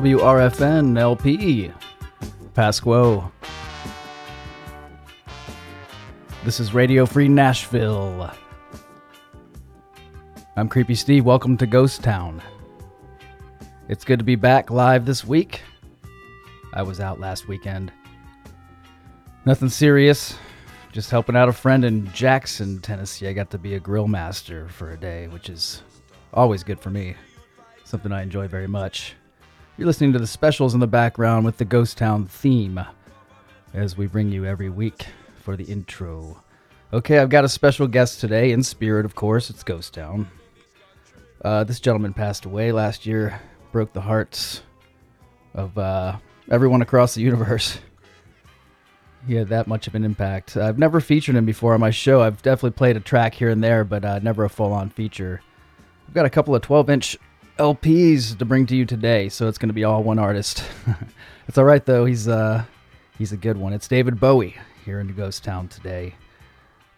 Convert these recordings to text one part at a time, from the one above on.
WRFN LP, Pasquo. This is Radio Free Nashville. I'm Creepy Steve. Welcome to Ghost Town. It's good to be back live this week. I was out last weekend. Nothing serious, just helping out a friend in Jackson, Tennessee. I got to be a grill master for a day, which is always good for me. Something I enjoy very much. You're listening to the specials in the background with the Ghost Town theme as we bring you every week for the intro. Okay, I've got a special guest today, in spirit, of course. It's Ghost Town. Uh, this gentleman passed away last year, broke the hearts of uh, everyone across the universe. He had that much of an impact. I've never featured him before on my show. I've definitely played a track here and there, but uh, never a full on feature. I've got a couple of 12 inch LPs to bring to you today, so it's going to be all one artist. it's all right though. He's uh he's a good one. It's David Bowie here in Ghost Town today,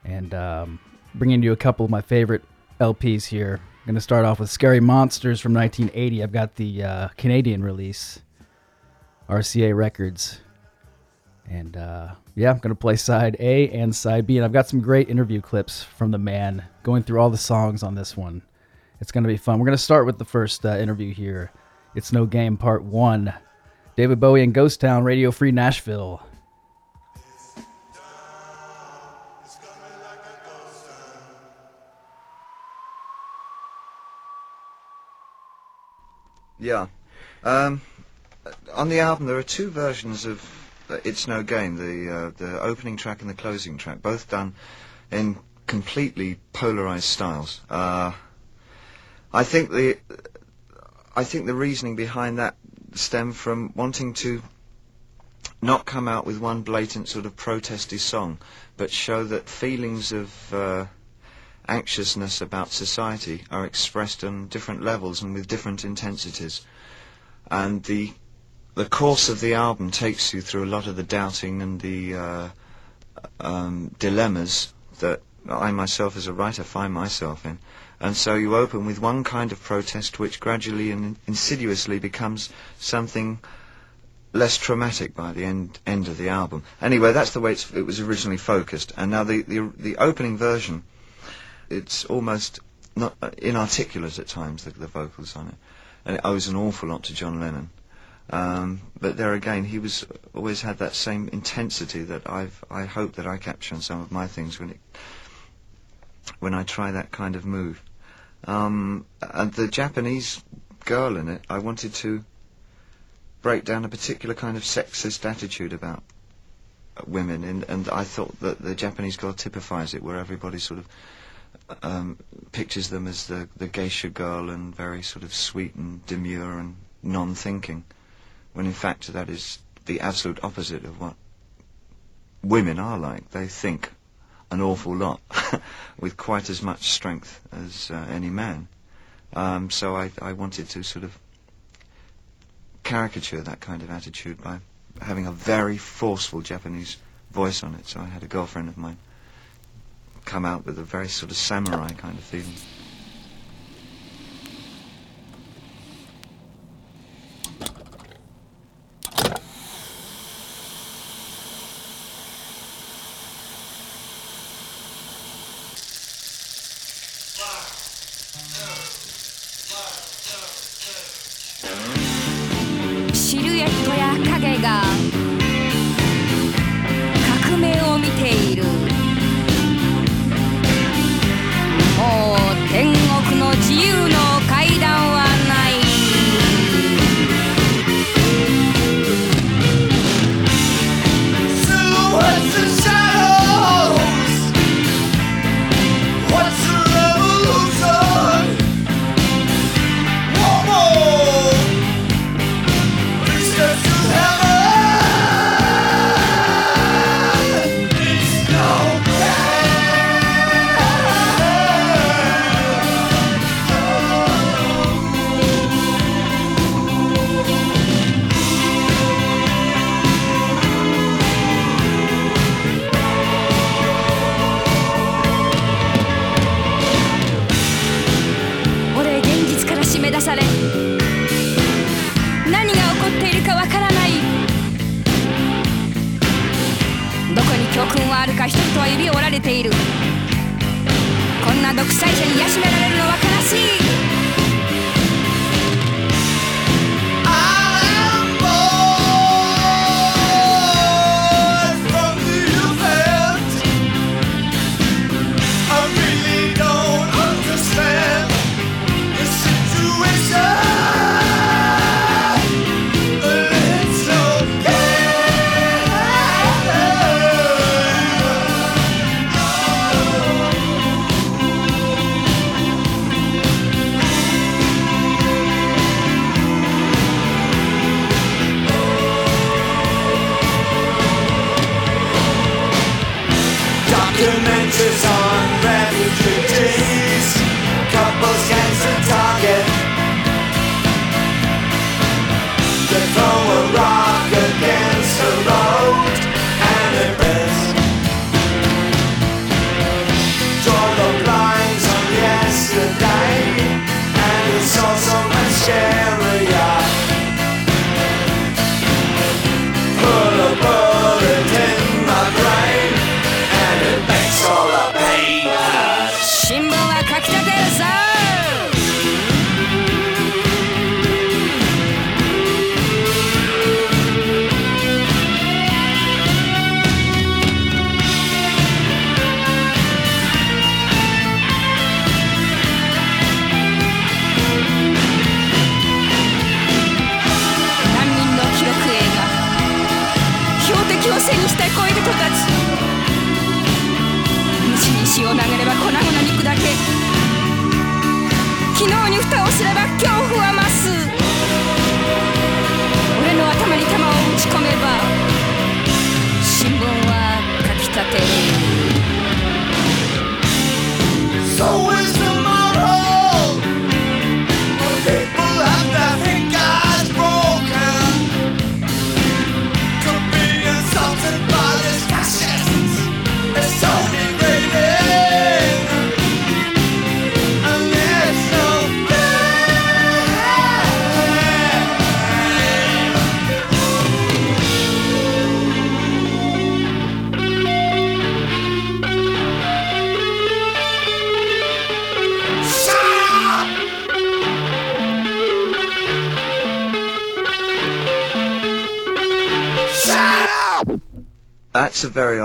and um, bringing you a couple of my favorite LPs here. I'm going to start off with Scary Monsters from 1980. I've got the uh, Canadian release, RCA Records, and uh, yeah, I'm going to play side A and side B, and I've got some great interview clips from the man going through all the songs on this one. It's going to be fun. We're going to start with the first uh, interview here. It's No Game Part 1. David Bowie and Ghost Town, Radio Free Nashville. Yeah. Um, on the album, there are two versions of uh, "It's No Game," the uh, the opening track and the closing track, both done in completely polarized styles. Uh, I think the I think the reasoning behind that stemmed from wanting to not come out with one blatant sort of protesty song, but show that feelings of uh, anxiousness about society are expressed on different levels and with different intensities. And the the course of the album takes you through a lot of the doubting and the uh, um, dilemmas that I myself as a writer find myself in. And so you open with one kind of protest which gradually and insidiously becomes something less traumatic by the end end of the album. Anyway, that's the way it was originally focused. And now the, the, the opening version, it's almost not uh, inarticulate at times, the, the vocals on it. And it owes an awful lot to John Lennon. Um, but there again, he was always had that same intensity that I've I hope that I capture in some of my things when it when I try that kind of move. Um, and the Japanese girl in it, I wanted to break down a particular kind of sexist attitude about women, and, and I thought that the Japanese girl typifies it, where everybody sort of um, pictures them as the, the geisha girl and very sort of sweet and demure and non-thinking, when in fact that is the absolute opposite of what women are like. They think an awful lot with quite as much strength as uh, any man. Um, so I, I wanted to sort of caricature that kind of attitude by having a very forceful Japanese voice on it. So I had a girlfriend of mine come out with a very sort of samurai kind of feeling.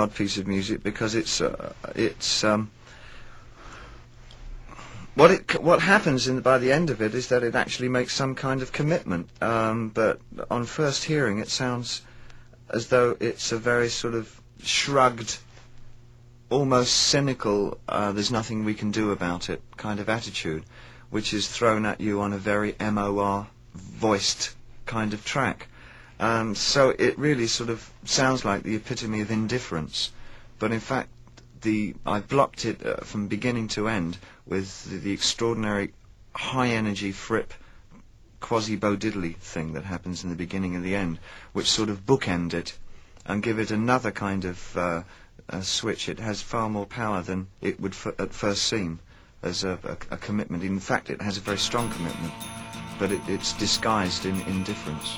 A piece of music because it's uh, it's um, what it what happens in by the end of it is that it actually makes some kind of commitment. Um, but on first hearing, it sounds as though it's a very sort of shrugged, almost cynical. Uh, There's nothing we can do about it kind of attitude, which is thrown at you on a very MOR voiced kind of track. Um, so it really sort of sounds like the epitome of indifference, but in fact, the I blocked it uh, from beginning to end with the, the extraordinary high energy Fripp quasi Bo Diddley thing that happens in the beginning and the end, which sort of bookend it and give it another kind of uh, switch. It has far more power than it would at first seem as a, a, a commitment. In fact, it has a very strong commitment, but it, it's disguised in indifference.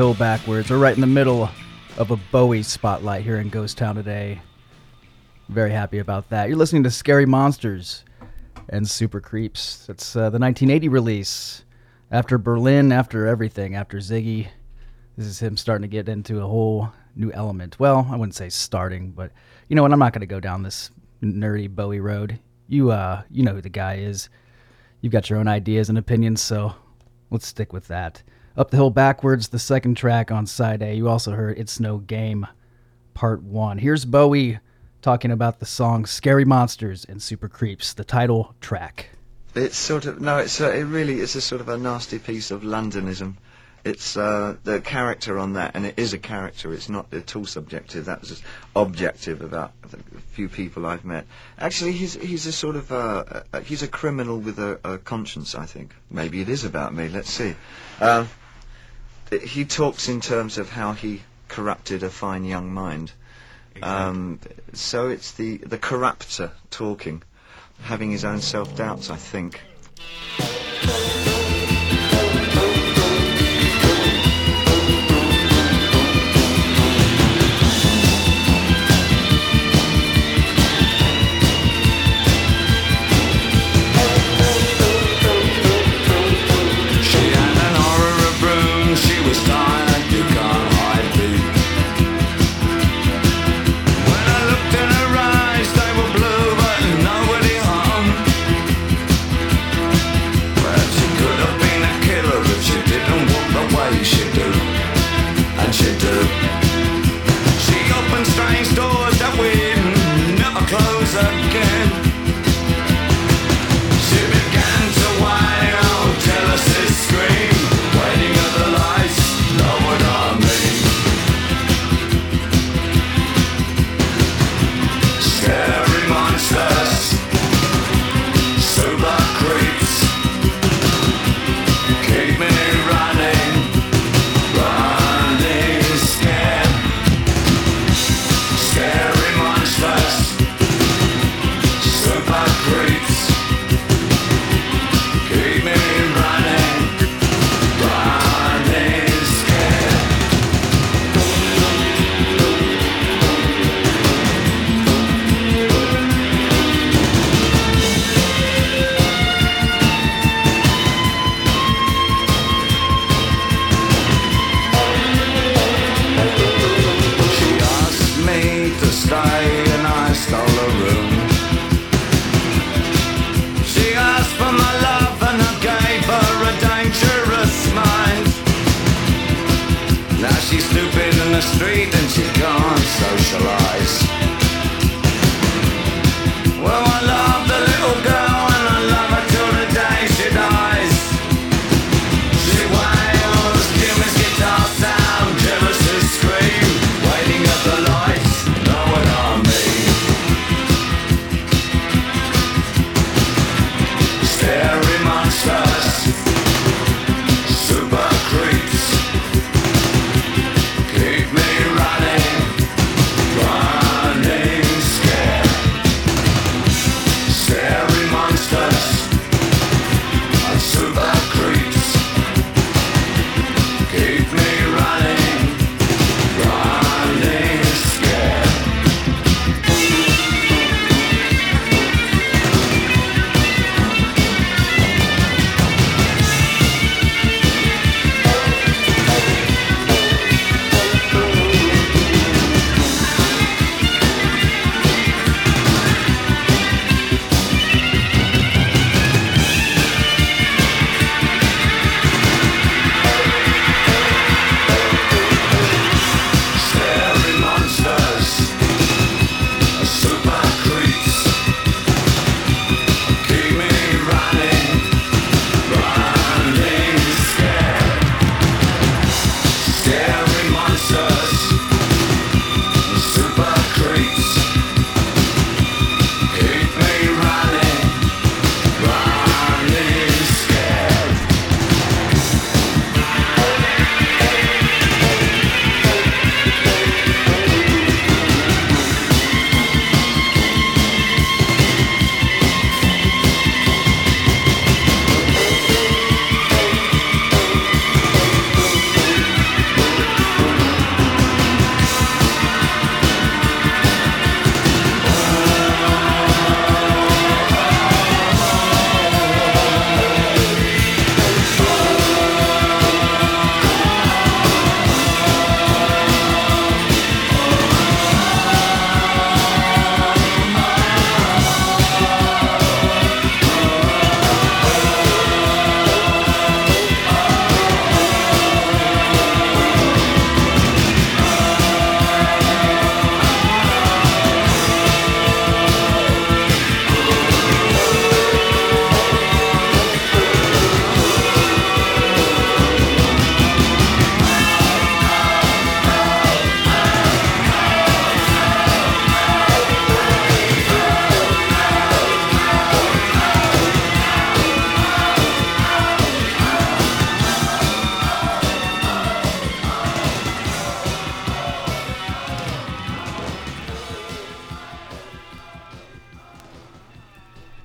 Hill Backwards. We're right in the middle of a Bowie spotlight here in Ghost Town today. Very happy about that. You're listening to Scary Monsters and Super Creeps. It's uh, the 1980 release. After Berlin, after everything, after Ziggy, this is him starting to get into a whole new element. Well, I wouldn't say starting, but you know what? I'm not going to go down this nerdy Bowie road. You, uh, you know who the guy is. You've got your own ideas and opinions, so let's stick with that. Up the Hill Backwards, the second track on side A. You also heard It's No Game, part one. Here's Bowie talking about the song Scary Monsters and Super Creeps, the title track. It's sort of no. It's a, it really is a sort of a nasty piece of Londonism. It's uh, the character on that, and it is a character. It's not at all subjective. That was objective about the few people I've met. Actually, he's he's a sort of uh, uh, he's a criminal with a, a conscience. I think maybe it is about me. Let's see. Um, he talks in terms of how he corrupted a fine young mind. Um, so it's the the corrupter talking, having his own self doubts. I think.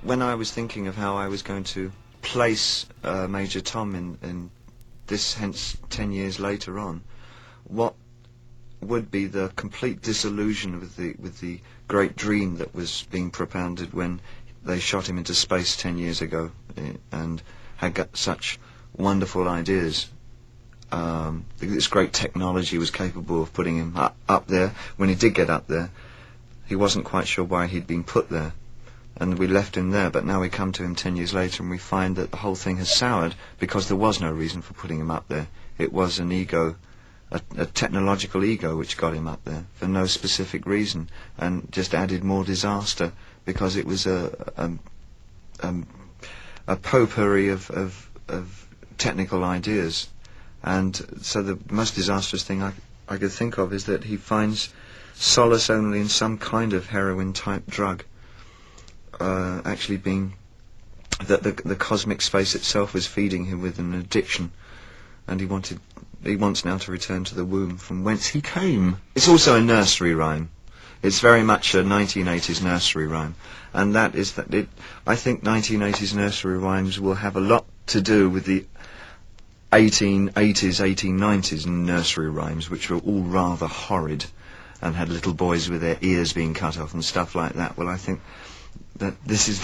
When I was thinking of how I was going to place uh, Major Tom in, in this, hence ten years later on, what would be the complete disillusion with the with the great dream that was being propounded when they shot him into space ten years ago eh, and had got such wonderful ideas. Um, this great technology was capable of putting him up, up there. When he did get up there, he wasn't quite sure why he'd been put there. And we left him there, but now we come to him ten years later and we find that the whole thing has soured because there was no reason for putting him up there. It was an ego, a, a technological ego which got him up there for no specific reason and just added more disaster because it was a, a, a, a potpourri of, of, of technical ideas. And so the most disastrous thing I, I could think of is that he finds solace only in some kind of heroin type drug. Uh, actually being that the, the cosmic space itself was feeding him with an addiction, and he wanted he wants now to return to the womb from whence he came. It's also a nursery rhyme. It's very much a 1980s nursery rhyme, and that is that it. I think 1980s nursery rhymes will have a lot to do with the 1880s, 1890s nursery rhymes, which were all rather horrid and had little boys with their ears being cut off and stuff like that. Well, I think that this is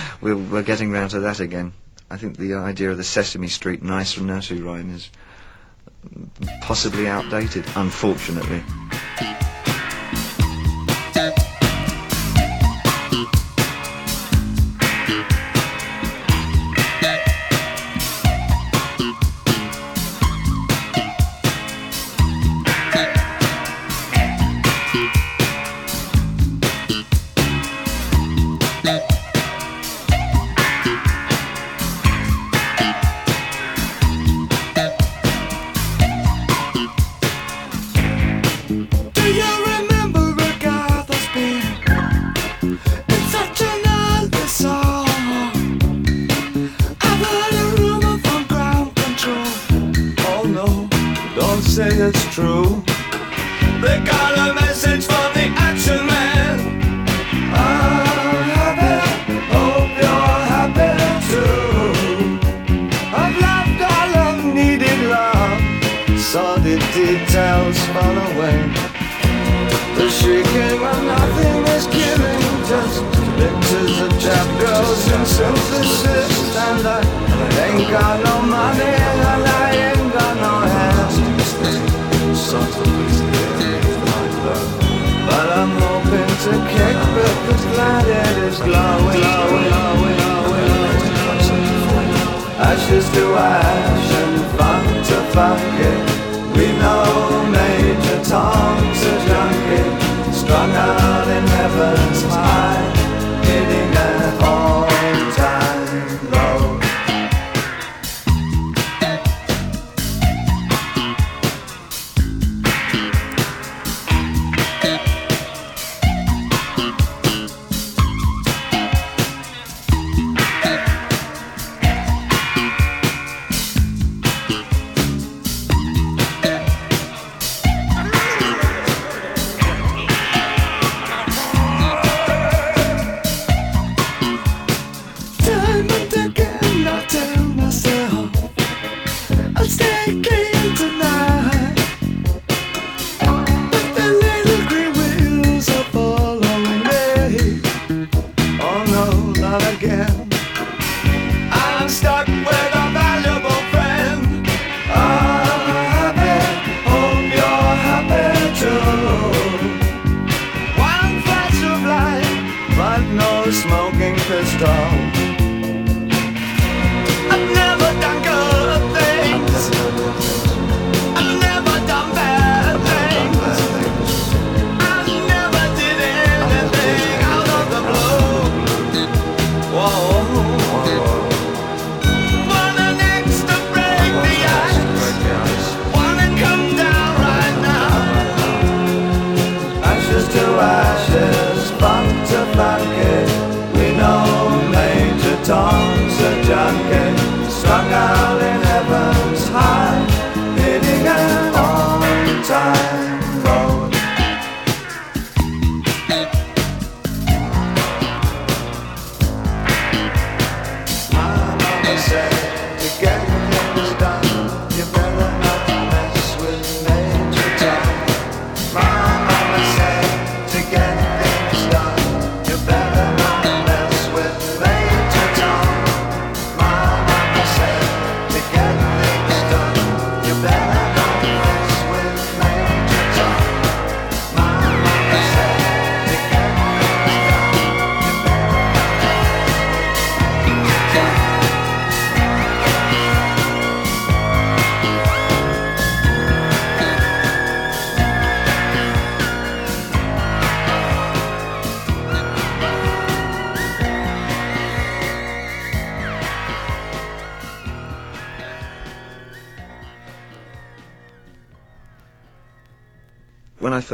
we're, we're getting round to that again. I think the idea of the Sesame Street nice nursery rhyme is possibly outdated, unfortunately.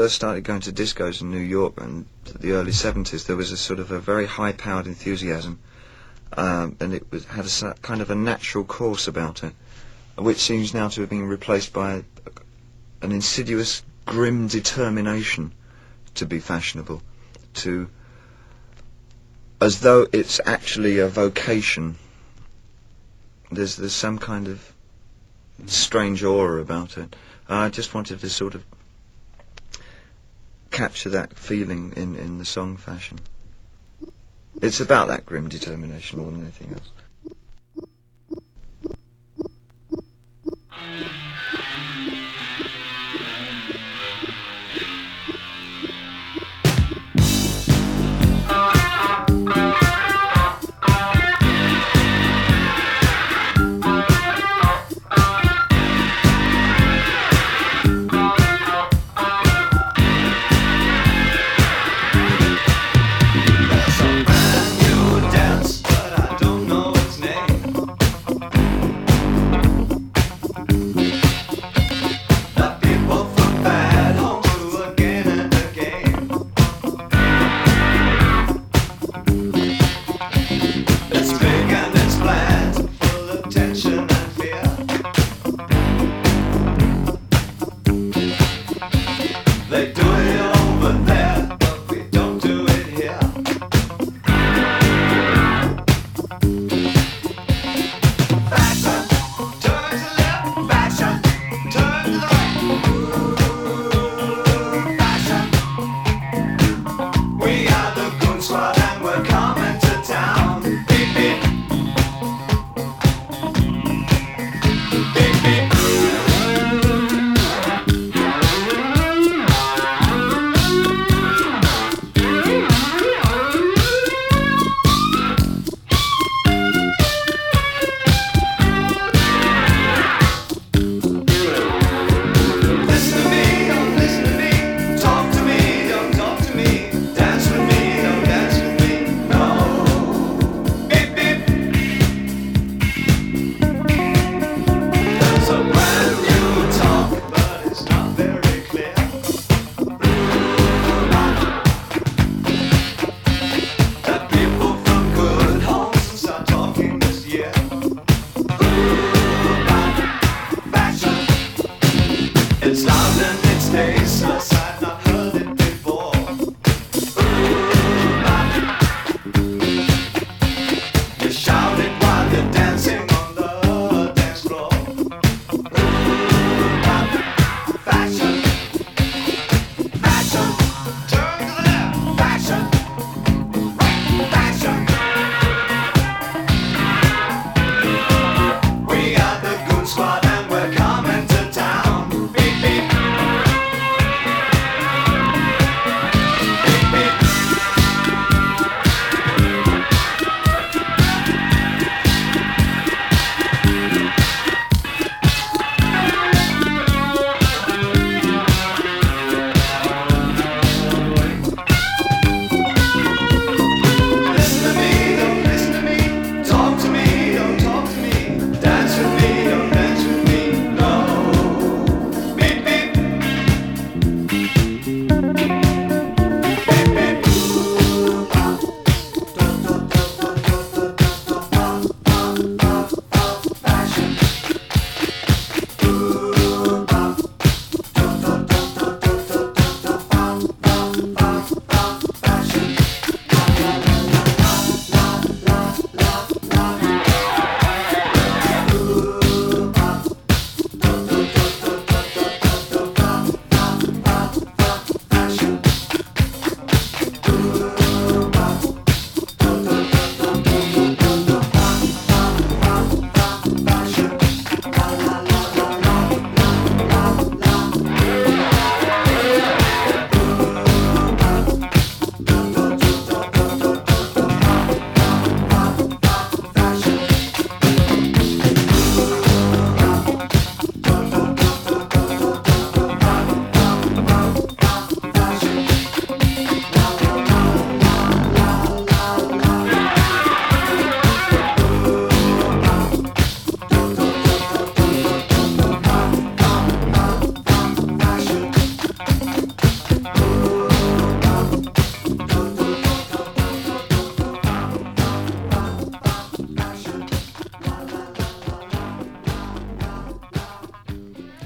First started going to discos in New York in the early 70s, there was a sort of a very high-powered enthusiasm, um, and it was, had a kind of a natural course about it, which seems now to have been replaced by a, an insidious, grim determination to be fashionable, to as though it's actually a vocation. There's there's some kind of strange aura about it. I just wanted to sort of capture that feeling in, in the song fashion. It's about that grim determination more than anything else.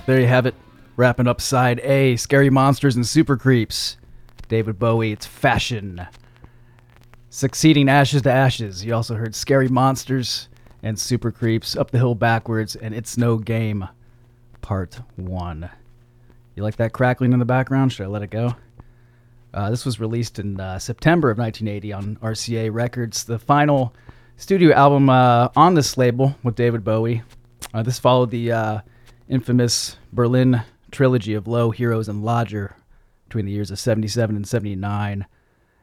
There you have it. Wrapping up side A Scary Monsters and Super Creeps. David Bowie, it's fashion. Succeeding Ashes to Ashes. You also heard Scary Monsters and Super Creeps, Up the Hill Backwards, and It's No Game, Part 1. You like that crackling in the background? Should I let it go? Uh, this was released in uh, September of 1980 on RCA Records, the final studio album uh, on this label with David Bowie. Uh, this followed the uh, infamous Berlin trilogy of Low, Heroes, and Lodger between the years of 77 and 79.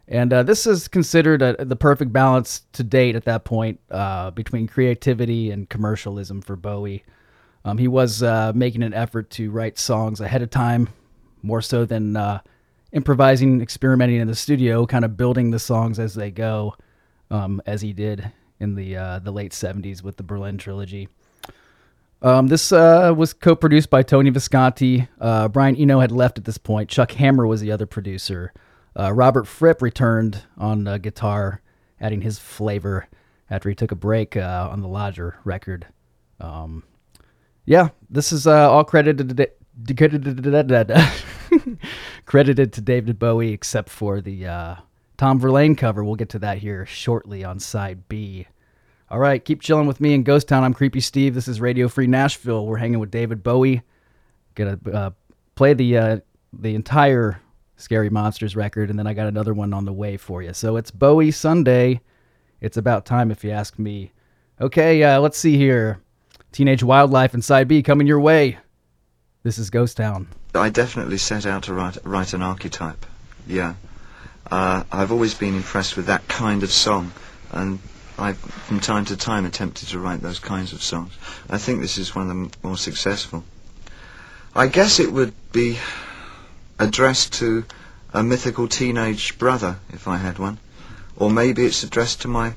And uh, this is considered a, the perfect balance to date at that point uh, between creativity and commercialism for Bowie. Um, he was uh, making an effort to write songs ahead of time, more so than uh, improvising, experimenting in the studio, kind of building the songs as they go, um, as he did in the uh, the late 70s with the Berlin trilogy. Um, this uh, was co-produced by Tony Visconti. Uh, Brian Eno had left at this point. Chuck Hammer was the other producer. Uh, Robert Fripp returned on uh, guitar, adding his flavor after he took a break uh, on the Lodger record. Um, yeah, this is uh, all credited credited, credited to David Bowie, except for the Tom Verlaine cover. We'll get to that here shortly on side B. All right, keep chilling with me in Ghost Town. I'm Creepy Steve. This is Radio Free Nashville. We're hanging with David Bowie. Gonna uh, play the uh, the entire Scary Monsters record, and then I got another one on the way for you. So it's Bowie Sunday. It's about time, if you ask me. Okay, uh, let's see here. Teenage Wildlife and Side B coming your way. This is Ghost Town. I definitely set out to write, write an archetype. Yeah. Uh, I've always been impressed with that kind of song, and I've from time to time attempted to write those kinds of songs. I think this is one of the more successful. I guess it would be addressed to a mythical teenage brother, if I had one. Or maybe it's addressed to my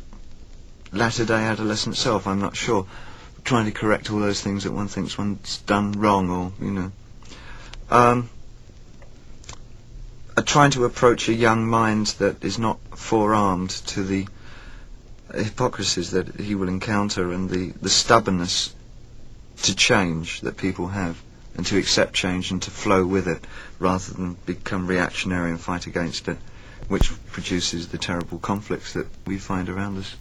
latter-day adolescent self, I'm not sure. Trying to correct all those things that one thinks one's done wrong, or, you know. Um, trying to approach a young mind that is not forearmed to the hypocrisies that he will encounter and the, the stubbornness to change that people have and to accept change and to flow with it rather than become reactionary and fight against it, which produces the terrible conflicts that we find around us.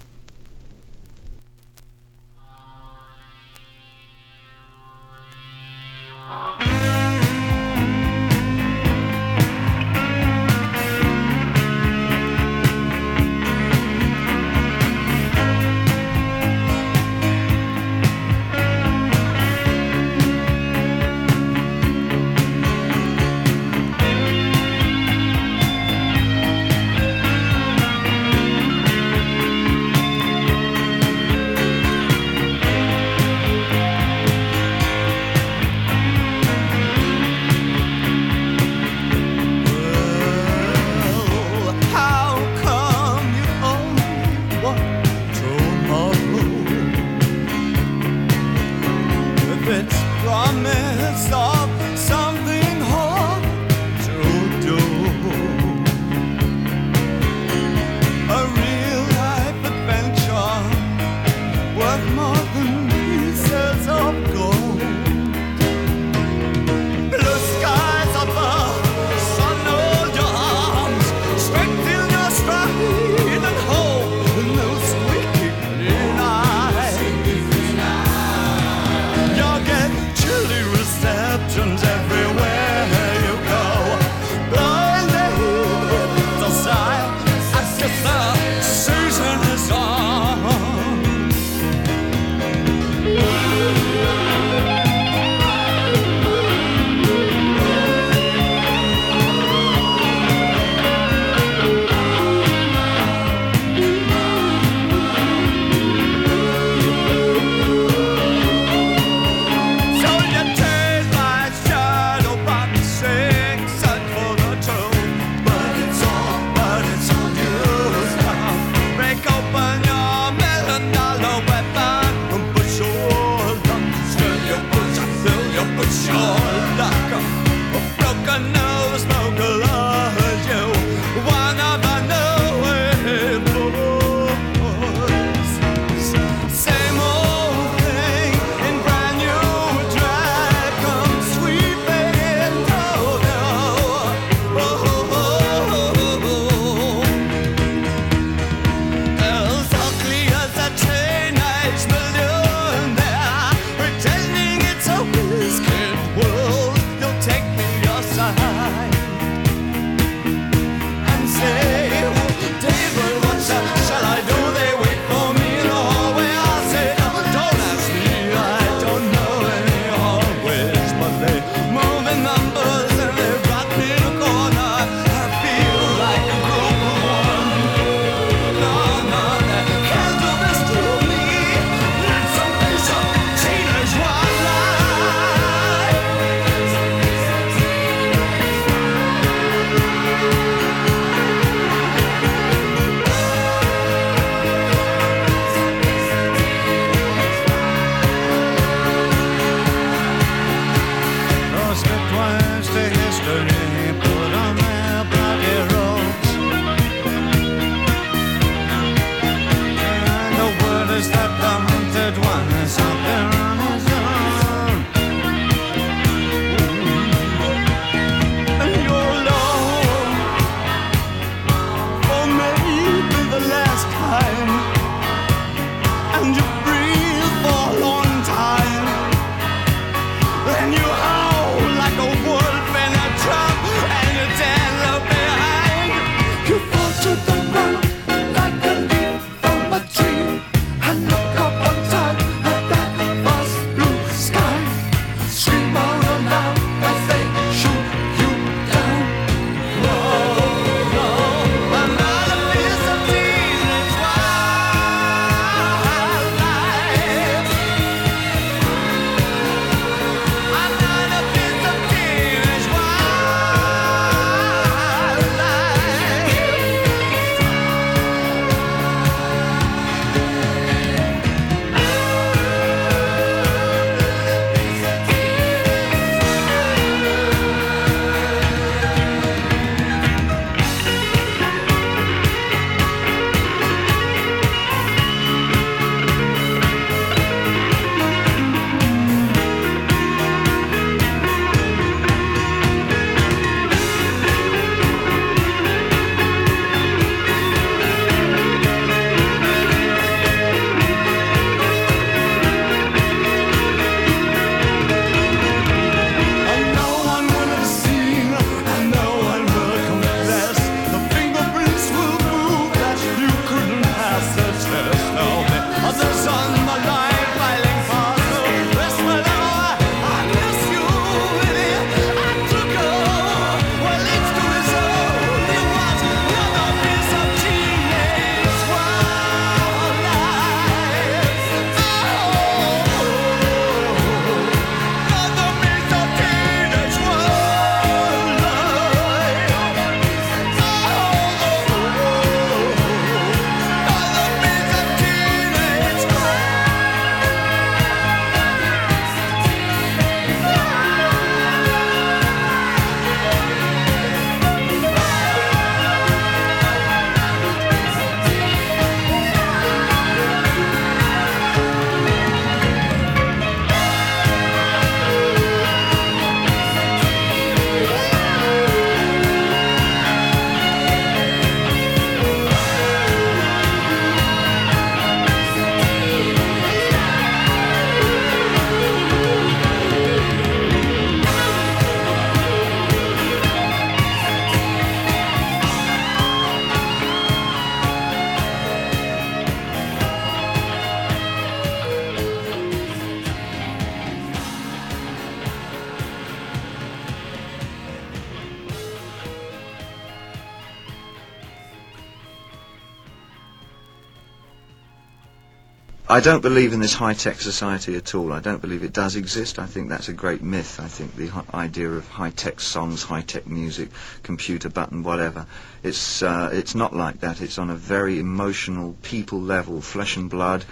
I don't believe in this high-tech society at all. I don't believe it does exist. I think that's a great myth. I think the idea of high-tech songs, high-tech music, computer button, whatever, it's uh, it's not like that. It's on a very emotional, people level, flesh and blood.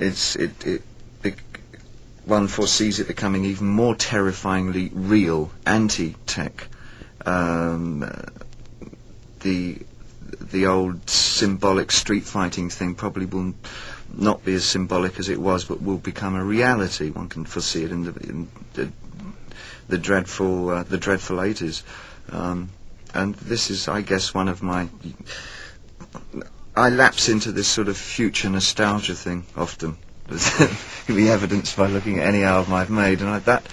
It's it it. it one foresees it becoming even more terrifyingly real, anti-tech. Um, the the old symbolic street fighting thing probably will not be as symbolic as it was, but will become a reality. One can foresee it in the, in the, the dreadful uh, the dreadful 80s. Um, and this is, I guess, one of my. I lapse into this sort of future nostalgia thing often. can be evidenced by looking at any album I've made, and I, that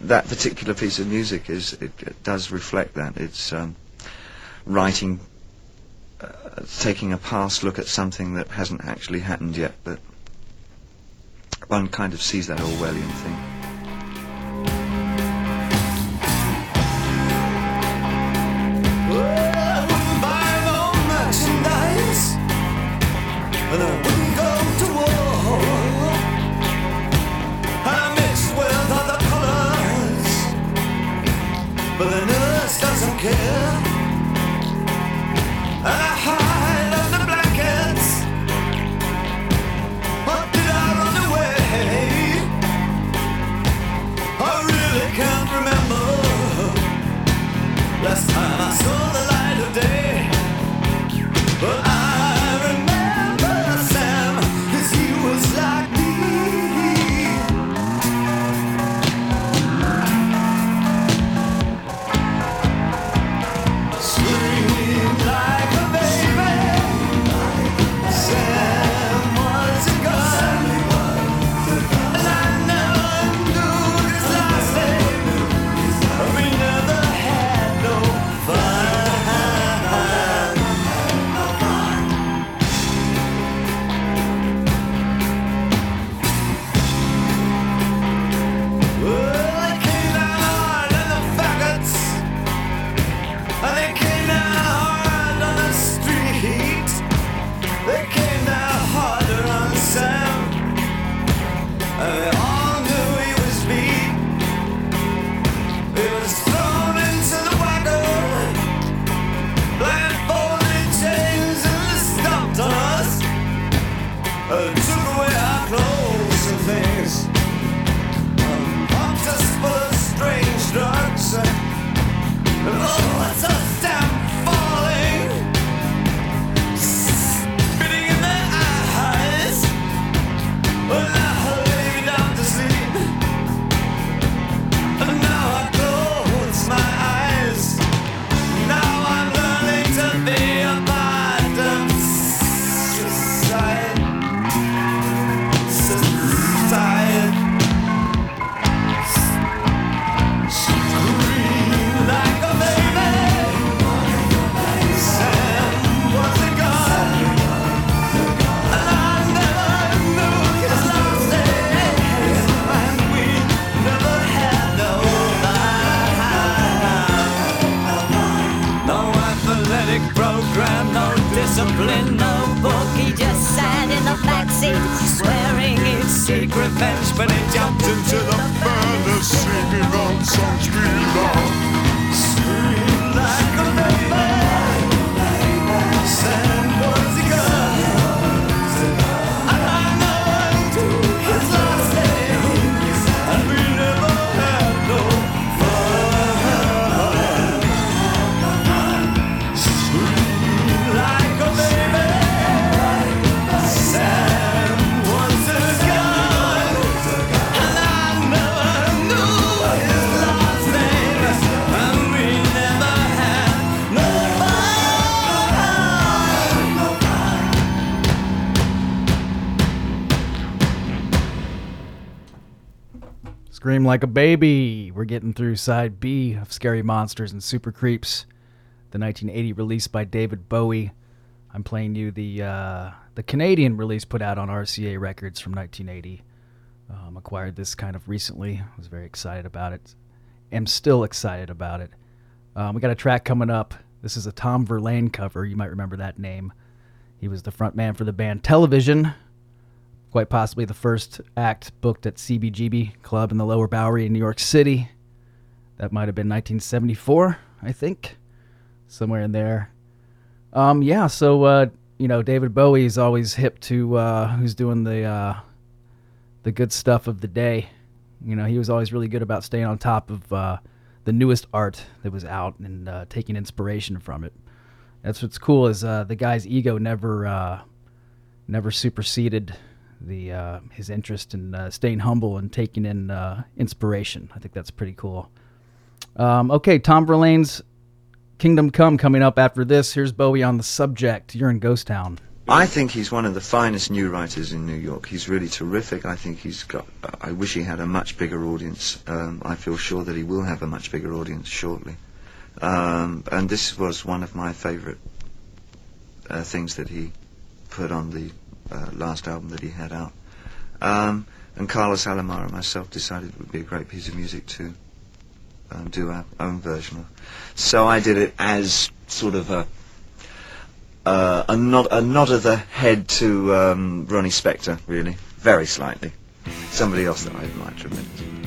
that particular piece of music is it, it does reflect that. It's um, writing taking a past look at something that hasn't actually happened yet, but one kind of sees that Orwellian thing. But the nurse doesn't care. Last time I saw Scream like a baby. We're getting through side B of Scary Monsters and Super Creeps, the 1980 release by David Bowie. I'm playing you the uh, the Canadian release put out on RCA Records from 1980. Um, acquired this kind of recently. Was very excited about it. Am still excited about it. Um, we got a track coming up. This is a Tom Verlaine cover. You might remember that name. He was the front man for the band Television quite possibly the first act booked at CBGB Club in the Lower Bowery in New York City. That might have been 1974, I think, somewhere in there. Um, yeah, so uh, you know, David Bowie is always hip to uh, who's doing the uh, the good stuff of the day. You know, he was always really good about staying on top of uh, the newest art that was out and uh, taking inspiration from it. That's what's cool is uh, the guy's ego never uh, never superseded the uh, his interest in uh, staying humble and taking in uh, inspiration. I think that's pretty cool. Um, okay, Tom Verlaine's Kingdom Come coming up after this. Here's Bowie on the subject. You're in Ghost Town. I think he's one of the finest new writers in New York. He's really terrific. I think he's got. I wish he had a much bigger audience. Um, I feel sure that he will have a much bigger audience shortly. Um, and this was one of my favourite uh, things that he put on the uh, last album that he had out. Um, and Carlos Alomar and myself decided it would be a great piece of music to um, do our own version of. So I did it as sort of a uh, a nod a nod of the head to um, Ronnie Spector, really, very slightly. Somebody else that I admire tremendously.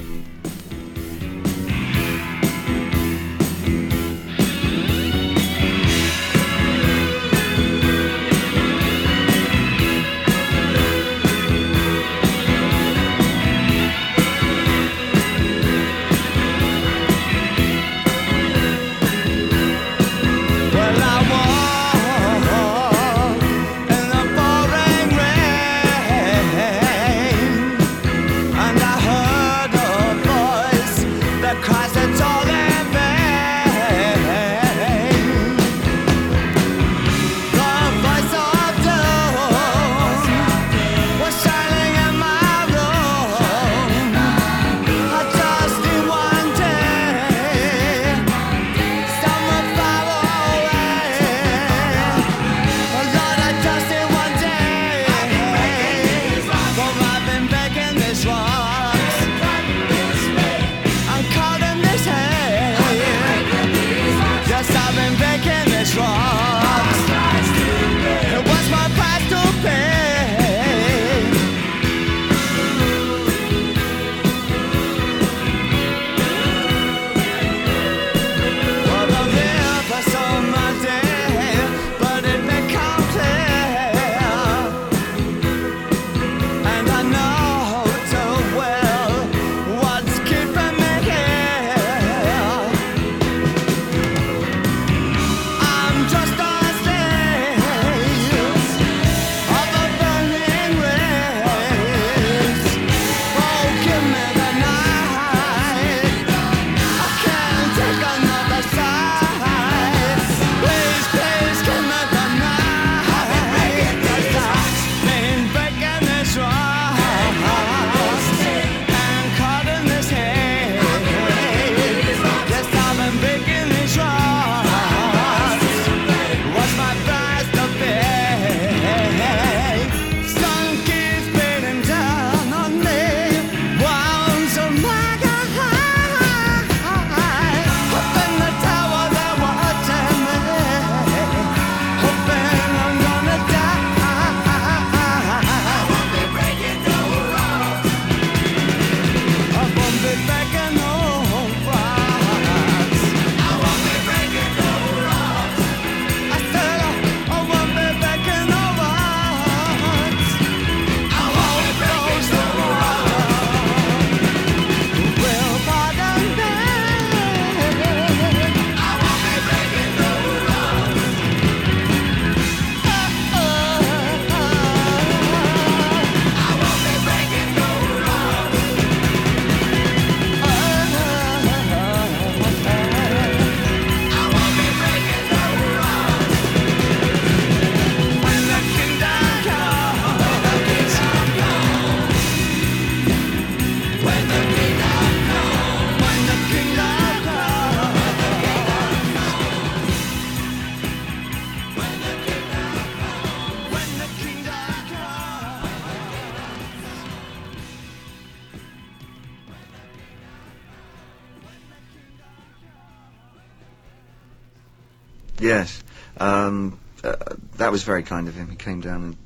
Was very kind of him. He came down and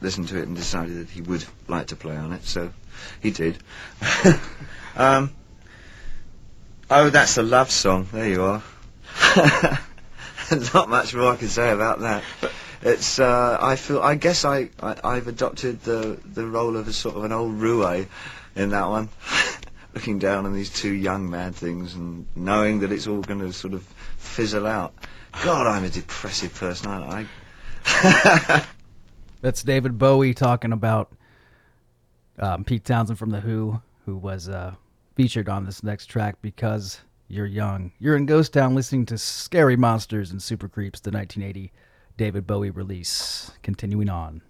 listened to it and decided that he would like to play on it, so he did. um, oh, that's a love song. There you are. Not much more I can say about that. It's. Uh, I feel. I guess I, I. I've adopted the the role of a sort of an old roue in that one, looking down on these two young mad things and knowing that it's all going to sort of fizzle out. God, I'm a depressive person. aren't I. That's David Bowie talking about um, Pete Townshend from The Who, who was uh, featured on this next track because you're young. You're in Ghost Town listening to Scary Monsters and Super Creeps, the 1980 David Bowie release. Continuing on.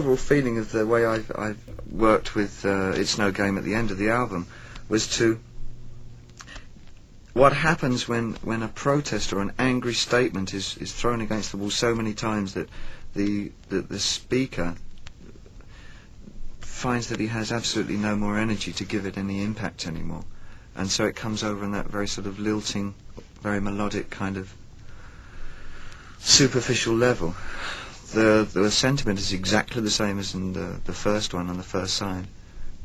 Overall feeling of the way I've, I've worked with uh, It's No Game at the end of the album was to what happens when, when a protest or an angry statement is, is thrown against the wall so many times that the, the, the speaker finds that he has absolutely no more energy to give it any impact anymore. And so it comes over in that very sort of lilting, very melodic kind of superficial level. The, the sentiment is exactly the same as in the, the first one on the first side,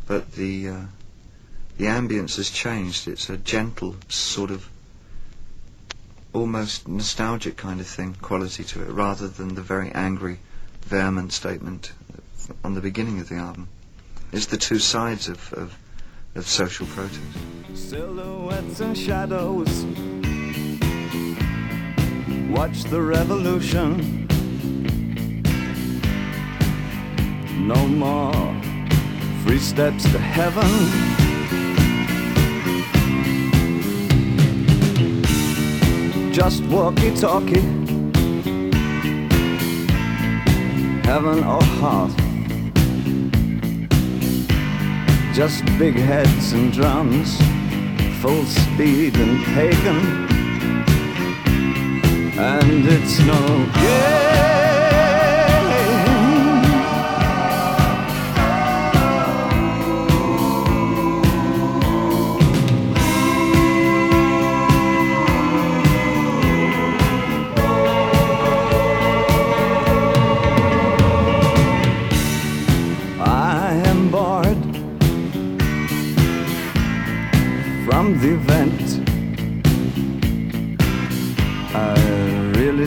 but the, uh, the ambience has changed. It's a gentle sort of almost nostalgic kind of thing, quality to it, rather than the very angry, vehement statement on the beginning of the album. It's the two sides of, of, of social protest. Silhouettes and shadows. Watch the revolution. No more free steps to heaven. Just walkie talkie. Heaven or heart. Just big heads and drums, full speed and pagan. And it's no game.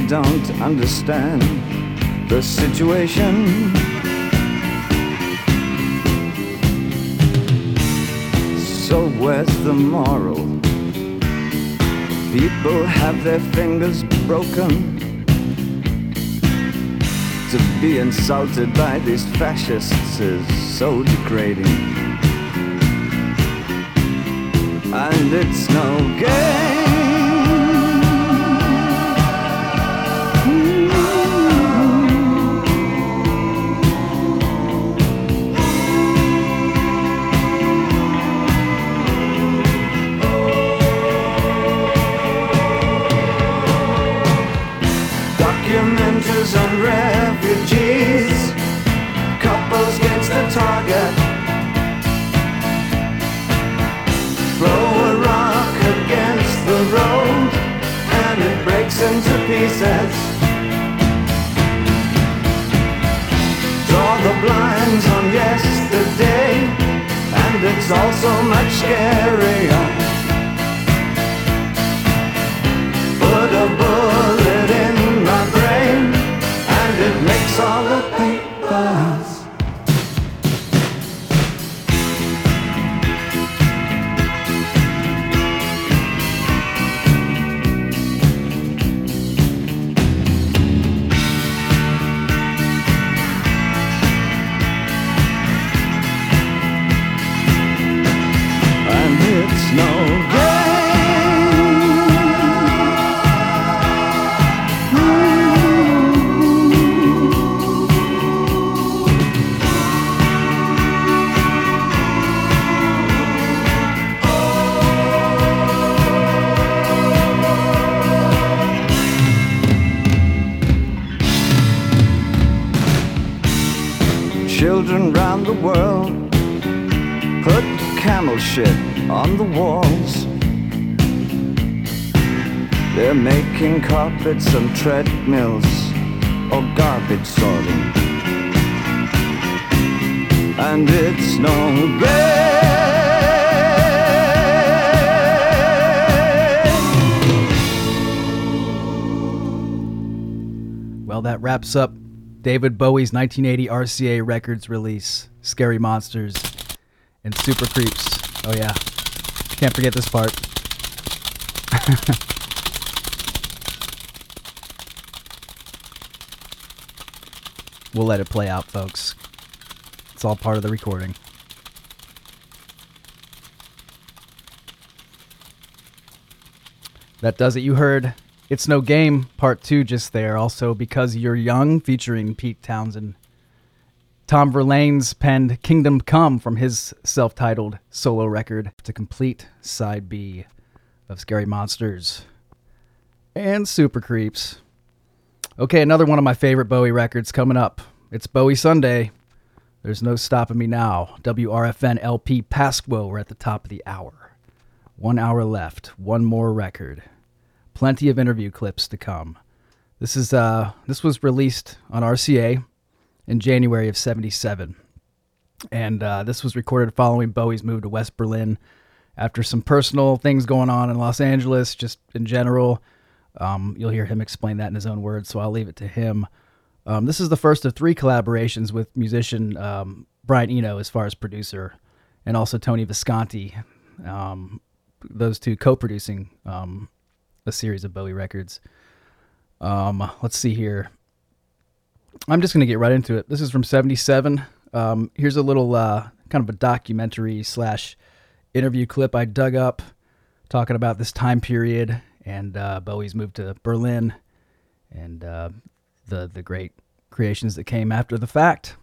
Don't understand the situation. So where's the moral? People have their fingers broken to be insulted by these fascists is so degrading. And it's no game. Into pieces. Draw the blinds on yesterday, and it's also much scarier. Put a carpets and treadmills or garbage sorting. And it's no game. Well, that wraps up David Bowie's 1980 RCA Records release, Scary Monsters and Super Creeps. Oh, yeah. Can't forget this part. we'll let it play out, folks. It's all part of the recording. That does it. You heard It's No Game Part 2 just there. Also, Because You're Young, featuring Pete Townshend Tom Verlaine's penned Kingdom Come from his self titled solo record. to complete side B of Scary Monsters and Super Creeps. Okay, another one of my favorite Bowie records coming up. It's Bowie Sunday. There's no stopping me now. WRFN LP Pasquo. We're at the top of the hour. One hour left. One more record. Plenty of interview clips to come. This is uh this was released on RCA in January of '77, and uh, this was recorded following Bowie's move to West Berlin after some personal things going on in Los Angeles, just in general. Um, you'll hear him explain that in his own words, so I'll leave it to him. Um, this is the first of three collaborations with musician um, Brian Eno as far as producer, and also Tony Visconti. Um, those two co-producing um, a series of Bowie records. Um, let's see here. I'm just going to get right into it. This is from 77. Um, here's a little uh, kind of a documentary slash interview clip I dug up talking about this time period and uh, Bowie's move to Berlin and uh, the, the great creations that came after the fact.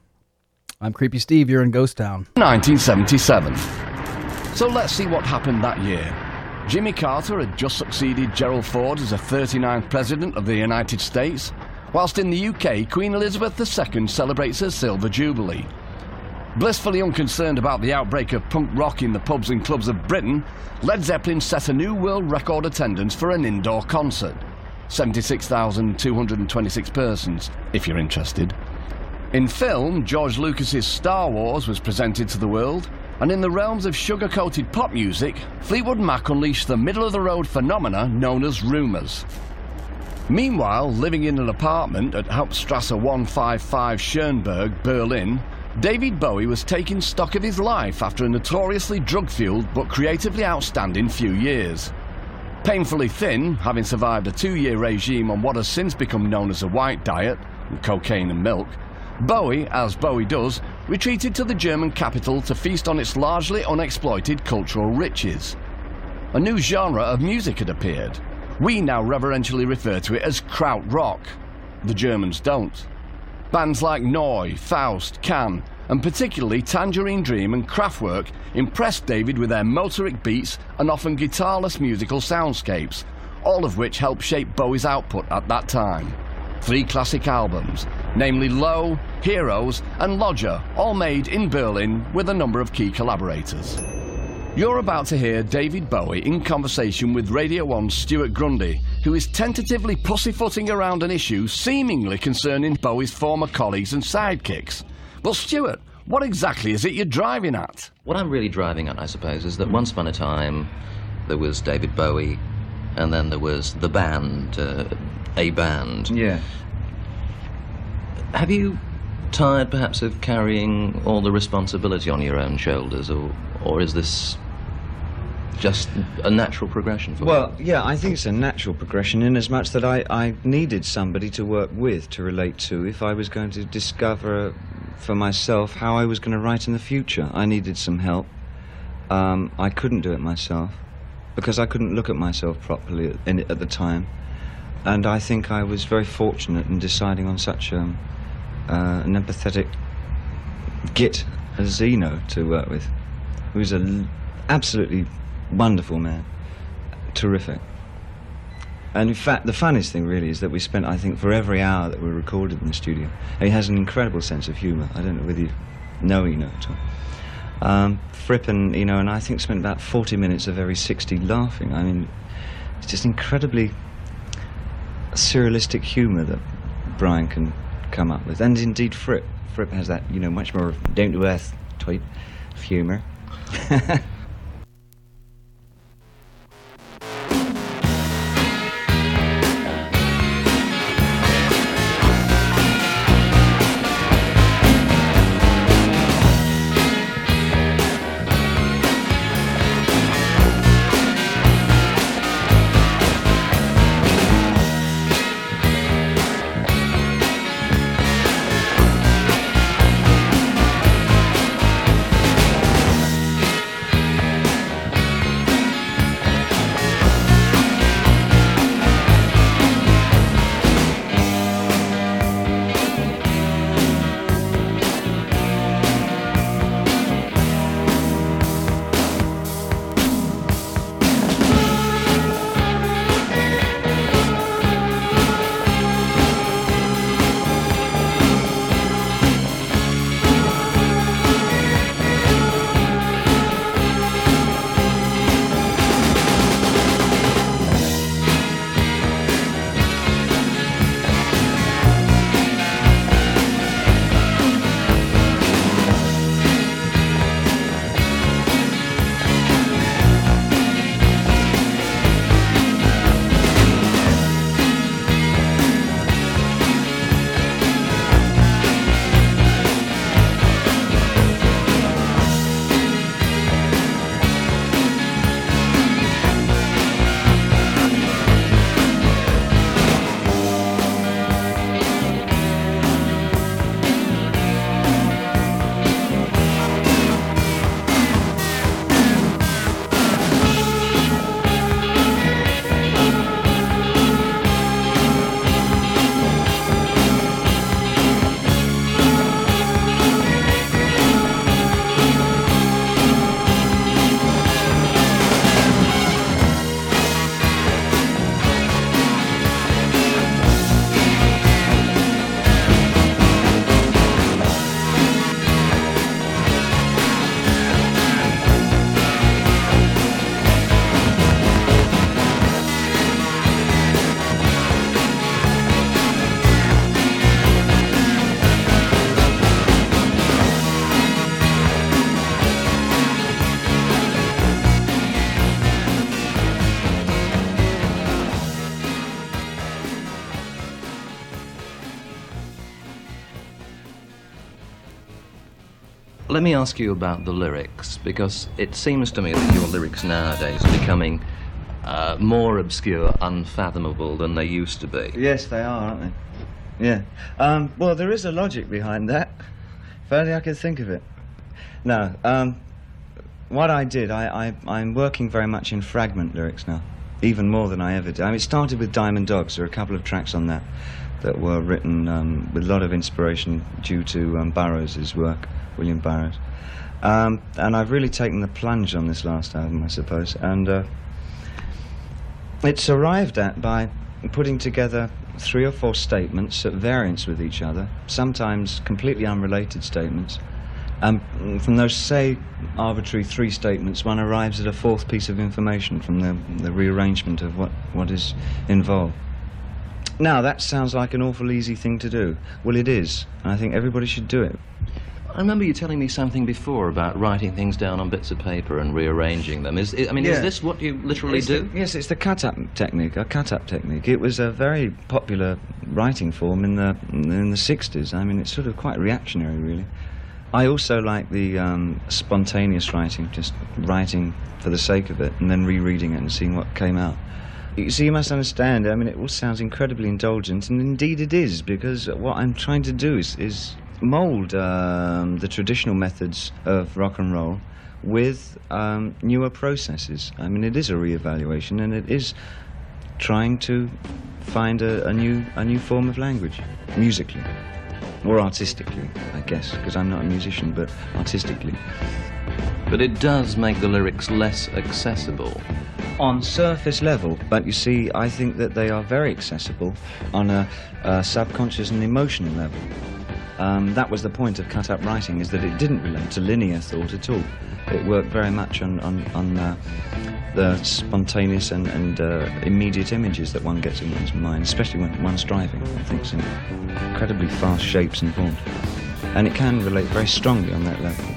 I'm Creepy Steve. You're in Ghost Town. 1977. So let's see what happened that year. Jimmy Carter had just succeeded Gerald Ford as the 39th President of the United States, whilst in the UK, Queen Elizabeth II celebrates her Silver Jubilee. Blissfully unconcerned about the outbreak of punk rock in the pubs and clubs of Britain, Led Zeppelin set a new world record attendance for an indoor concert 76,226 persons, if you're interested. In film, George Lucas's Star Wars was presented to the world, and in the realms of sugar coated pop music, Fleetwood Mac unleashed the middle of the road phenomena known as rumours. Meanwhile, living in an apartment at Hauptstrasse 155 Schöneberg, Berlin, David Bowie was taking stock of his life after a notoriously drug fueled but creatively outstanding few years. Painfully thin, having survived a two year regime on what has since become known as a white diet, cocaine and milk, Bowie, as Bowie does, retreated to the German capital to feast on its largely unexploited cultural riches. A new genre of music had appeared. We now reverentially refer to it as krautrock. The Germans don't. Bands like Neu!, Faust, Can, and particularly Tangerine Dream and Kraftwerk impressed David with their motorik beats and often guitarless musical soundscapes, all of which helped shape Bowie's output at that time. Three classic albums, namely Low, Heroes, and Lodger, all made in Berlin with a number of key collaborators. You're about to hear David Bowie in conversation with Radio 1's Stuart Grundy, who is tentatively pussyfooting around an issue seemingly concerning Bowie's former colleagues and sidekicks. Well, Stuart, what exactly is it you're driving at? What I'm really driving at, I suppose, is that once upon a time there was David Bowie, and then there was the band, uh, a band. Yeah. Have you tired, perhaps, of carrying all the responsibility on your own shoulders, or or is this just a natural progression for me. Well, yeah, I think it's a natural progression in as much that I, I needed somebody to work with, to relate to, if I was going to discover for myself how I was going to write in the future. I needed some help. Um, I couldn't do it myself because I couldn't look at myself properly at, at the time. And I think I was very fortunate in deciding on such um, uh, an empathetic git as Eno to work with, who's an absolutely wonderful man, terrific. And in fact, the funniest thing really is that we spent, I think, for every hour that we recorded in the studio, he has an incredible sense of humour. I don't know whether you know Eno at all. Um, Fripp and Eno and I think spent about 40 minutes of every 60 laughing. I mean, it's just incredibly surrealistic humour that Brian can come up with. And indeed, Fripp. Fripp has that, you know, much more down to earth type of humour. me ask you about the lyrics, because it seems to me that your lyrics nowadays are becoming uh, more obscure, unfathomable than they used to be. Yes, they are, aren't they? Yeah. Um, well, there is a logic behind that. If only I could think of it. No. Um, what I did, I, I, I'm working very much in fragment lyrics now, even more than I ever did. I mean, it started with Diamond Dogs. There are a couple of tracks on that that were written um, with a lot of inspiration due to um, Burroughs' work, William Burroughs. Um, and I've really taken the plunge on this last album, I suppose. And uh, it's arrived at by putting together three or four statements at variance with each other, sometimes completely unrelated statements. And from those, say, arbitrary three statements, one arrives at a fourth piece of information from the, the rearrangement of what, what is involved. Now, that sounds like an awful easy thing to do. Well, it is, and I think everybody should do it. I remember you telling me something before about writing things down on bits of paper and rearranging them. Is I mean, Yeah. is this what you literally It's do? the- yes, it's the cut-up technique, a cut-up technique. It was a very popular writing form in the in the 60s. I mean, it's sort of quite reactionary, really. I also like the um, spontaneous writing, just writing for the sake of it, and then rereading it and seeing what came out. You see, you must understand. I mean, it all sounds incredibly indulgent, and indeed it is, because what I'm trying to do is, is mould um, the traditional methods of rock and roll with um, newer processes. I mean, it is a re-evaluation, and it is trying to find a, a new a new form of language, musically or artistically, I guess, because I'm not a musician, but artistically. But it does make the lyrics less accessible. on surface level, but you see, I think that they are very accessible on a, a subconscious and emotional level. Um, that was the point of cut-up writing, is that it didn't relate to linear thought at all. It worked very much on, on, on uh, the spontaneous and, and uh, immediate images that one gets in one's mind, especially when one's driving and thinks in incredibly fast shapes and forms. And it can relate very strongly on that level.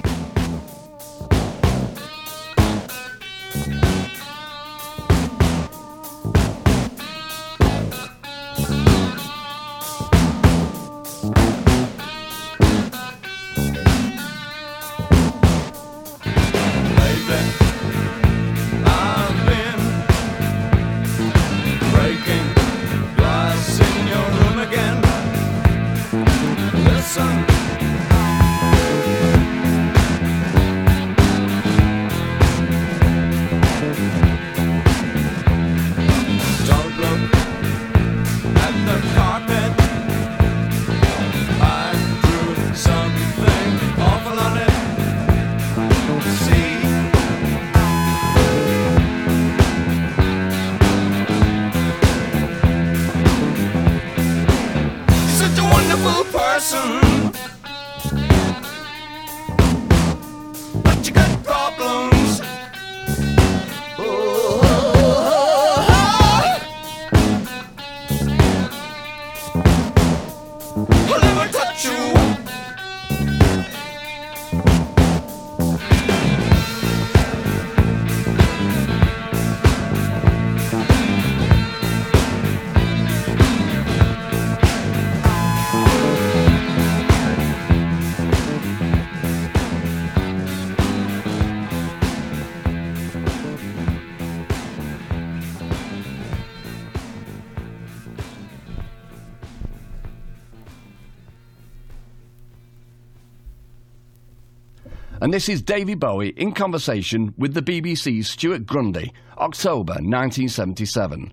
And this is Davy Bowie in conversation with the BBC's Stuart Grundy, October 1977.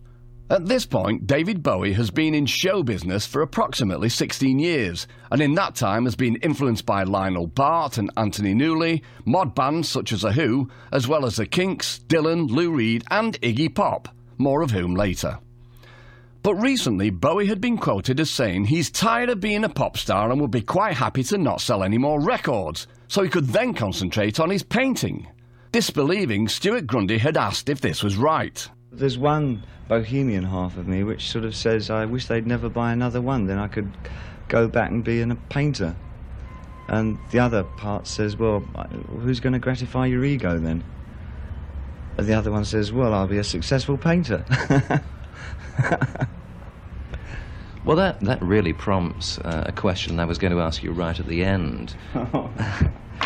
At this point, David Bowie has been in show business for approximately 16 years, and in that time has been influenced by Lionel Bart and Anthony Newley, mod bands such as The Who, as well as The Kinks, Dylan, Lou Reed, and Iggy Pop, more of whom later. But recently, Bowie had been quoted as saying he's tired of being a pop star and would be quite happy to not sell any more records, so he could then concentrate on his painting. Disbelieving, Stuart Grundy had asked if this was right. There's one bohemian half of me which sort of says, I wish they'd never buy another one, then I could go back and be a painter. And the other part says, well, who's going to gratify your ego then? And the other one says, well, I'll be a successful painter. Well, that, that really prompts uh, a question I was going to ask you right at the end.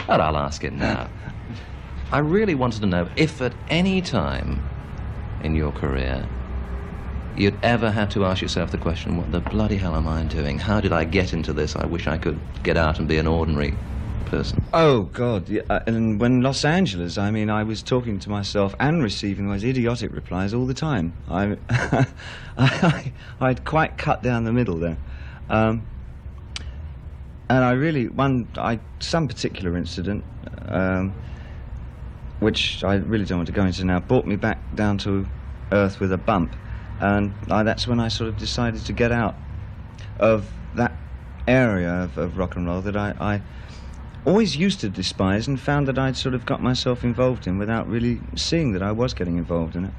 And I'll ask it now. I really wanted to know if at any time in your career you'd ever had to ask yourself the question, what the bloody hell am I doing? How did I get into this? I wish I could get out and be an ordinary person. Oh God! Yeah, uh, and when Los Angeles, I mean, I was talking to myself and receiving those idiotic replies all the time. I, I, I'd quite cut down the middle there, um, and I really one, I some particular incident, um, which I really don't want to go into now, brought me back down to earth with a bump, and I, that's when I sort of decided to get out of that area of, of rock and roll that I. I always used to despise and found that I'd sort of got myself involved in without really seeing that I was getting involved in it.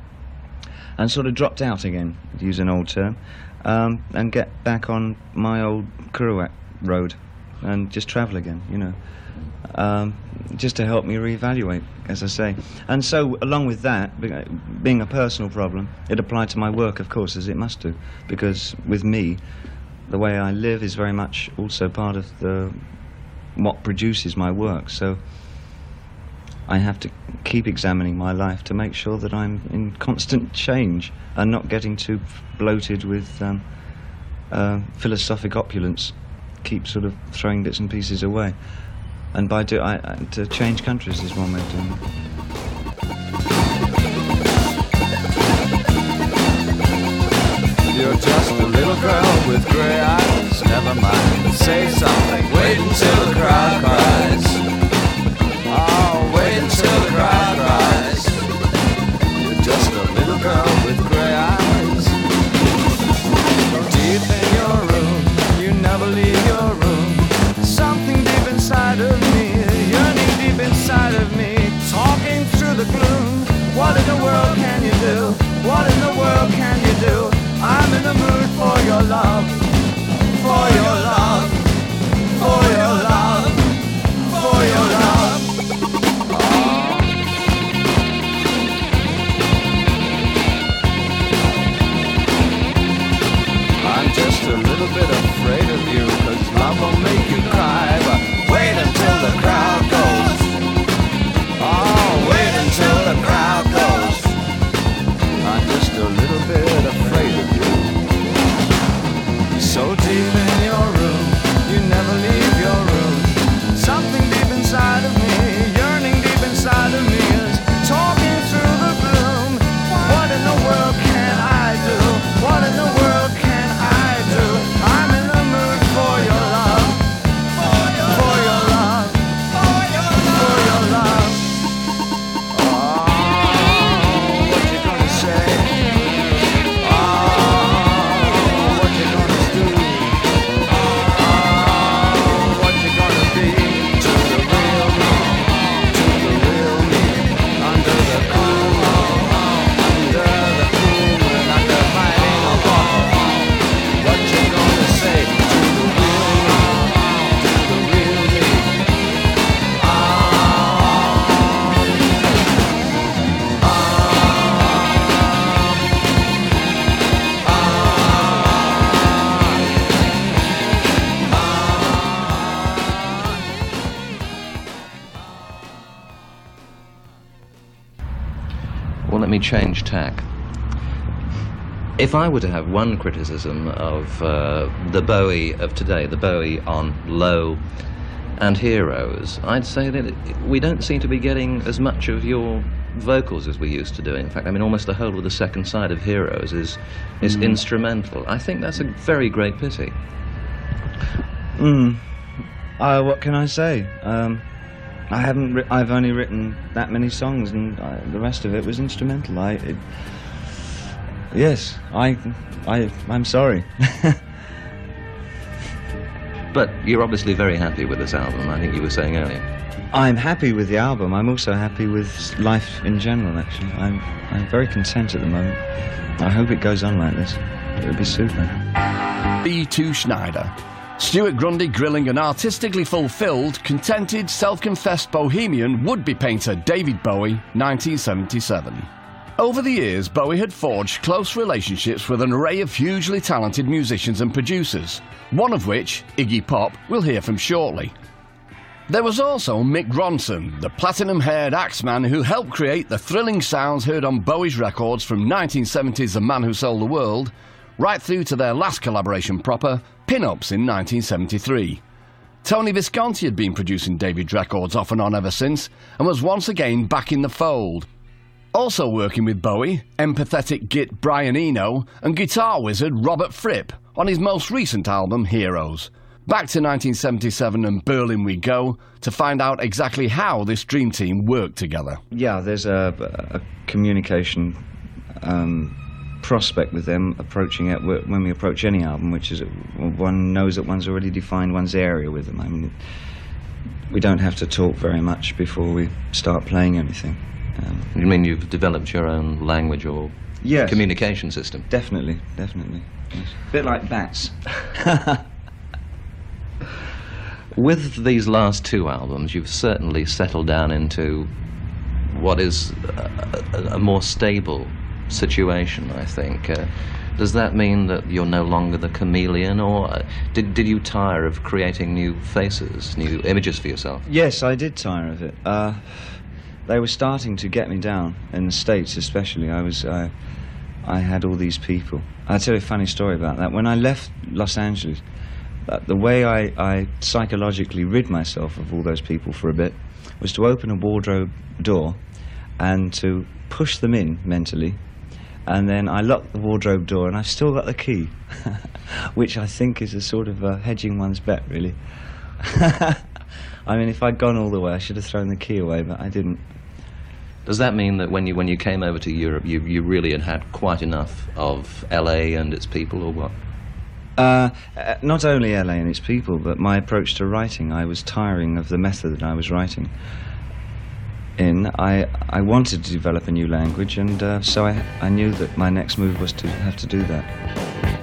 And sort of dropped out again, to use an old term, um, and get back on my old Kerouac road and just travel again, you know. Um, just to help me reevaluate, as I say. And so, along with that, being a personal problem, it applied to my work, of course, as it must do, because with me, the way I live is very much also part of the what produces my work. So I have to keep examining my life to make sure that I'm in constant change and not getting too bloated with um, uh, philosophic opulence. Keep sort of throwing bits and pieces away. And by do I, to change countries is one way of doing it. You're just a little girl with gray eyes. Never mind, say something. Wait until the crowd cries. Oh, wait until the crowd cries. You're just a little girl with gray eyes. Deep in your room, you never leave your room. Something deep inside of me, yearning deep inside of me, talking through the gloom. What in the world can you do? What in the world can you do? I'm in the mood for your love, for your love, for your love, for your love. I'm just a little bit afraid of you, cause love will If I were to have one criticism of uh, the Bowie of today, the Bowie on Low and Heroes, I'd say that we don't seem to be getting as much of your vocals as we used to do. In fact, I mean, almost the whole of the second side of Heroes is is instrumental. I think that's a very great pity. Mm. Uh, what can I say? Um, I haven't. Ri- I've only written that many songs, and uh, the rest of it was instrumental. I. It, yes, I. I. I'm sorry. But you're obviously very happy with this album. I think you were saying earlier. I'm happy with the album. I'm also happy with life in general. Actually, I'm. I'm very content at the moment. I hope it goes on like this. It would be super. V-2 Schneider. Stuart Grundy grilling an artistically fulfilled, contented, self confessed bohemian would be painter David Bowie, 1977. Over the years, Bowie had forged close relationships with an array of hugely talented musicians and producers, one of which, Iggy Pop, we'll hear from shortly. There was also Mick Ronson, the platinum haired axeman who helped create the thrilling sounds heard on Bowie's records from 1970's The Man Who Sold the World right through to their last collaboration proper, Pin Ups in 1973. Tony Visconti had been producing David's records off and on ever since and was once again back in the fold. Also working with Bowie, empathetic git Brian Eno and guitar wizard Robert Fripp on his most recent album Heroes. Back to 1977 and Berlin we go to find out exactly how this dream team worked together. Yeah, there's a, a communication um, prospect with them approaching it when we approach any album, which is one knows that one's already defined one's area with them. I mean, we don't have to talk very much before we start playing anything. Um, You mean you've developed your own language or yes, communication system? definitely, definitely. Yes. bit like bats. With these last two albums, you've certainly settled down into what is a, a, a more stable situation, I think. Uh, does that mean that you're no longer the chameleon, or uh, did, did you tire of creating new faces, new images for yourself? Yes, I did tire of it. Uh, they were starting to get me down in the states, especially. I was, uh, I had all these people. I'll tell you a funny story about that. When I left Los Angeles, uh, the way I, I psychologically rid myself of all those people for a bit was to open a wardrobe door and to push them in mentally. And then I locked the wardrobe door, and I've still got the key, which I think is a sort of uh, hedging one's bet, really. I mean, if I'd gone all the way, I should have thrown the key away, but I didn't. Does that mean that when you when you came over to Europe, you, you really had had quite enough of LA and its people, or what? Uh, uh, not only LA and its people, but my approach to writing. I was tiring of the method that I was writing in. I, I wanted to develop a new language, and uh, so I, I knew that my next move was to have to do that.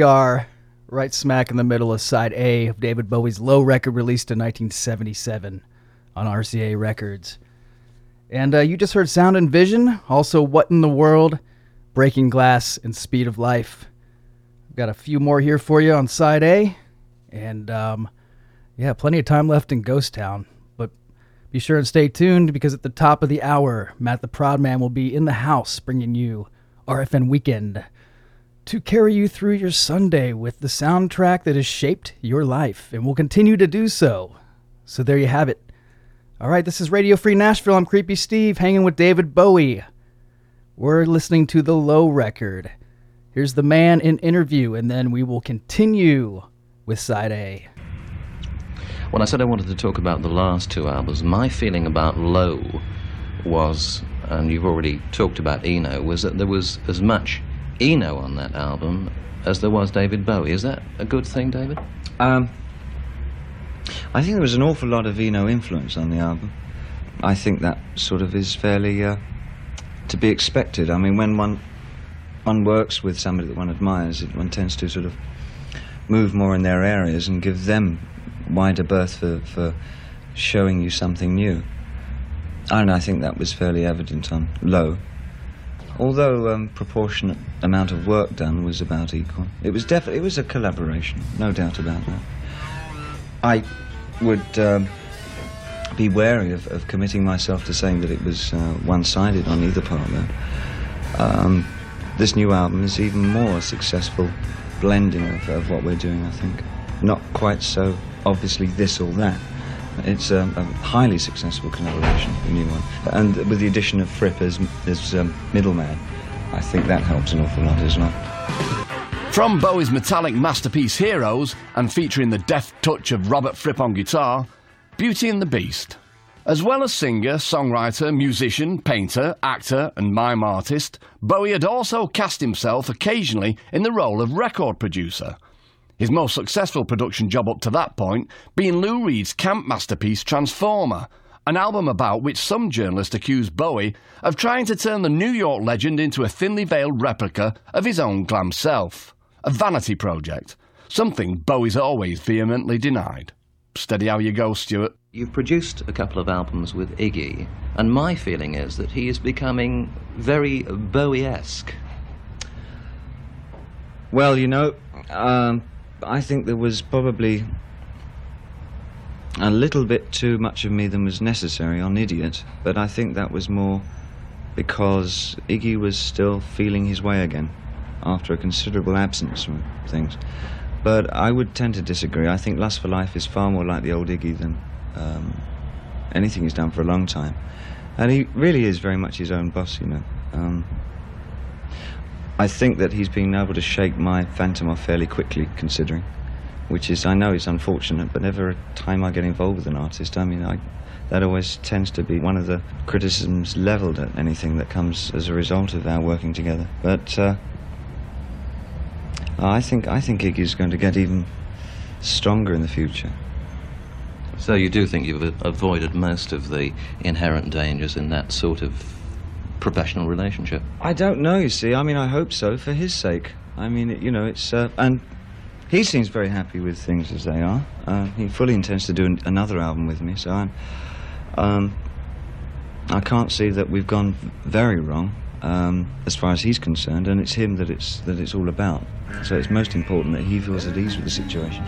We are right smack in the middle of side A of David Bowie's Low record released in 1977 on RCA Records. And uh, you just heard Sound and Vision, also What in the World, Breaking Glass, and Speed of Life. I've got a few more here for you on side A. And um, yeah, plenty of time left in Ghost Town. But be sure and stay tuned because at the top of the hour, Matt the Proud Man will be in the house bringing you RFN Weekend to carry you through your Sunday with the soundtrack that has shaped your life and will continue to do so. So there you have it. All right, this is Radio Free Nashville. I'm Creepy Steve hanging with David Bowie. We're listening to the Low record. Here's the man in interview, and then we will continue with side A. When I said I wanted to talk about the last two albums, my feeling about Low was, and you've already talked about Eno, was that there was as much Eno on that album as there was David Bowie. Is that a good thing, David? Um, I think there was an awful lot of Eno influence on the album. I think that sort of is fairly uh, to be expected. I mean, when one one works with somebody that one admires, it, one tends to sort of move more in their areas and give them wider berth for, for showing you something new. And I think that was fairly evident on Low. Although um, proportionate amount of work done was about equal. It was definitely it was a collaboration, no doubt about that. I would um, be wary of, of committing myself to saying that it was uh, one-sided on either part. Um, this new album is even more successful blending of, of what we're doing. I think not quite so obviously this or that. It's um, a highly successful collaboration, the new one, and with the addition of Fripp as, as um, middleman, I think that helps an awful lot as well. From Bowie's metallic masterpiece Heroes and featuring the deft touch of Robert Fripp on guitar, Beauty and the Beast. As well as singer, songwriter, musician, painter, actor, and mime artist, Bowie had also cast himself occasionally in the role of record producer. His most successful production job up to that point being Lou Reed's camp masterpiece Transformer, an album about which some journalists accused Bowie of trying to turn the New York legend into a thinly veiled replica of his own glam self. A vanity project, something Bowie's always vehemently denied. Steady how you go, Stuart. You've produced a couple of albums with Iggy, and my feeling is that he is becoming very Bowie-esque. Well, you know, um, I think there was probably a little bit too much of me than was necessary on Idiot, but I think that was more because Iggy was still feeling his way again after a considerable absence from things. But I would tend to disagree. I think Lust for Life is far more like the old Iggy than um, anything he's done for a long time. And he really is very much his own boss, you know. Um, I think that he's been able to shake my phantom off fairly quickly, considering. Which is, I know it's unfortunate, but every time I get involved with an artist, I mean, I, that always tends to be one of the criticisms levelled at anything that comes as a result of our working together. But uh, I think I think Iggy's going to get even stronger in the future. So you do think you've avoided most of the inherent dangers in that sort of professional relationship? I don't know. You see, I mean, I hope so for his sake. I mean, you know, it's uh, and he seems very happy with things as they are. Uh, he fully intends to do an, another album with me, so I'm. Um, I can't see that we've gone very wrong um, as far as he's concerned, and it's him that it's that it's all about. So it's most important that he feels at ease with the situation.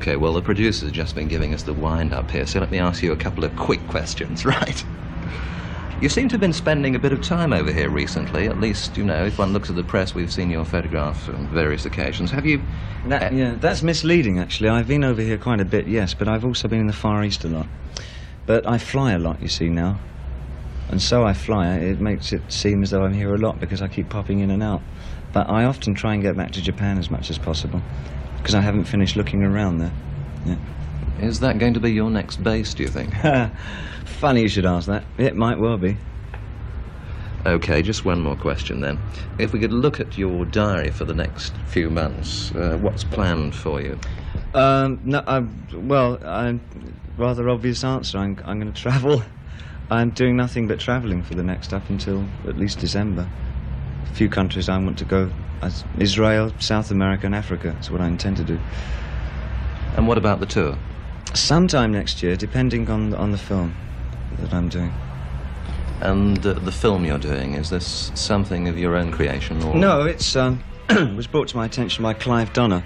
Okay, well, the producer's just been giving us the wind up here, so let me ask you a couple of quick questions, right? You seem to have been spending a bit of time over here recently. At least, you know, if one looks at the press, we've seen your photograph on various occasions. Have you. That, Uh, yeah, that's misleading, actually. I've been over here quite a bit, yes, but I've also been in the Far East a lot. But I fly a lot, you see, now. And so I fly. It makes it seem as though I'm here a lot because I keep popping in and out. But I often try and get back to Japan as much as possible because I haven't finished looking around there. Is that going to be your next base, do you think? Funny you should ask that. It might well be. Okay, just one more question then. If we could look at your diary for the next few months, uh, what's planned for you? Um, no, I, well, I'm rather obvious answer. I'm, I'm going to travel. I'm doing nothing but travelling for the next up until at least December. A few countries I want to go. As Israel, South America, and Africa. That's what I intend to do. And what about the tour? Sometime next year, depending on on the film that I'm doing. And uh, the film you're doing, is this something of your own creation? Or... No, it's um, was brought to my attention by Clive Donner.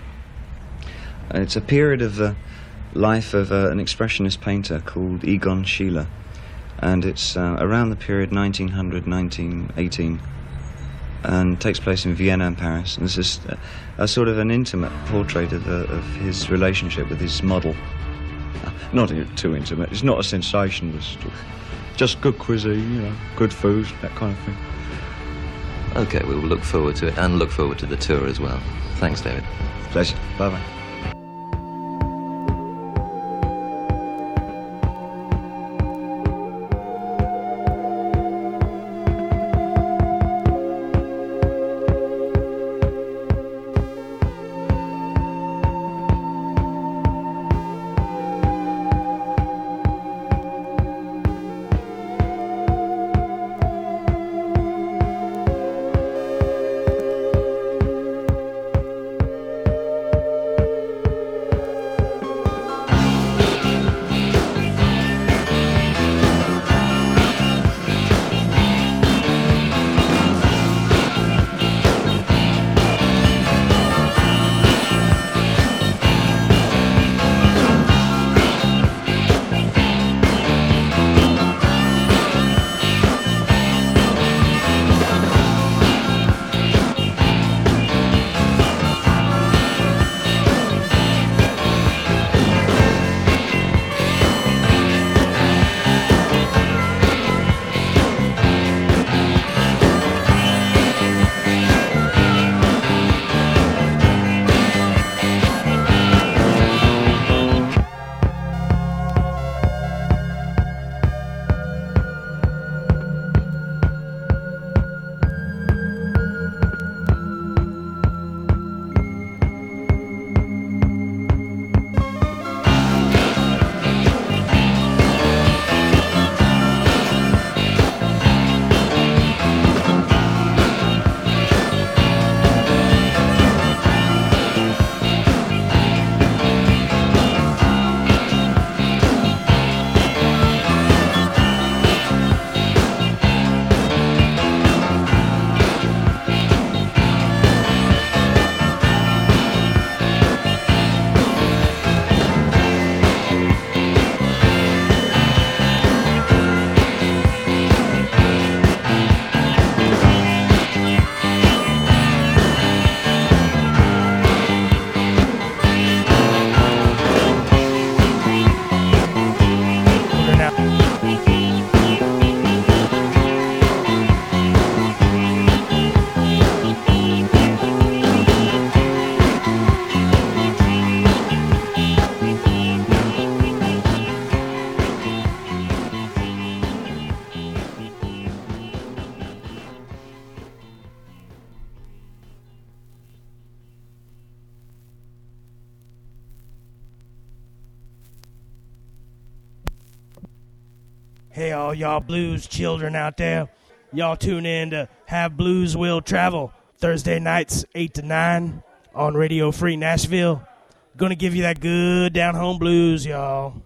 Uh, It's a period of the life of uh, an expressionist painter called Egon Schiele, and it's uh, around the period 1900 1918, and takes place in Vienna and Paris. And it's just a, a sort of an intimate portrait of, uh, of his relationship with his model. Not too intimate. It's not a sensationalist. Just good cuisine, you know, good food, that kind of thing. Okay, we will look forward to it and look forward to the tour as well. Thanks, David. Pleasure. Bye bye. Blues children out there. Y'all tune in to Have Blues Will Travel Thursday nights, 8 to 9 on Radio Free Nashville. Gonna give you that good down home blues, y'all.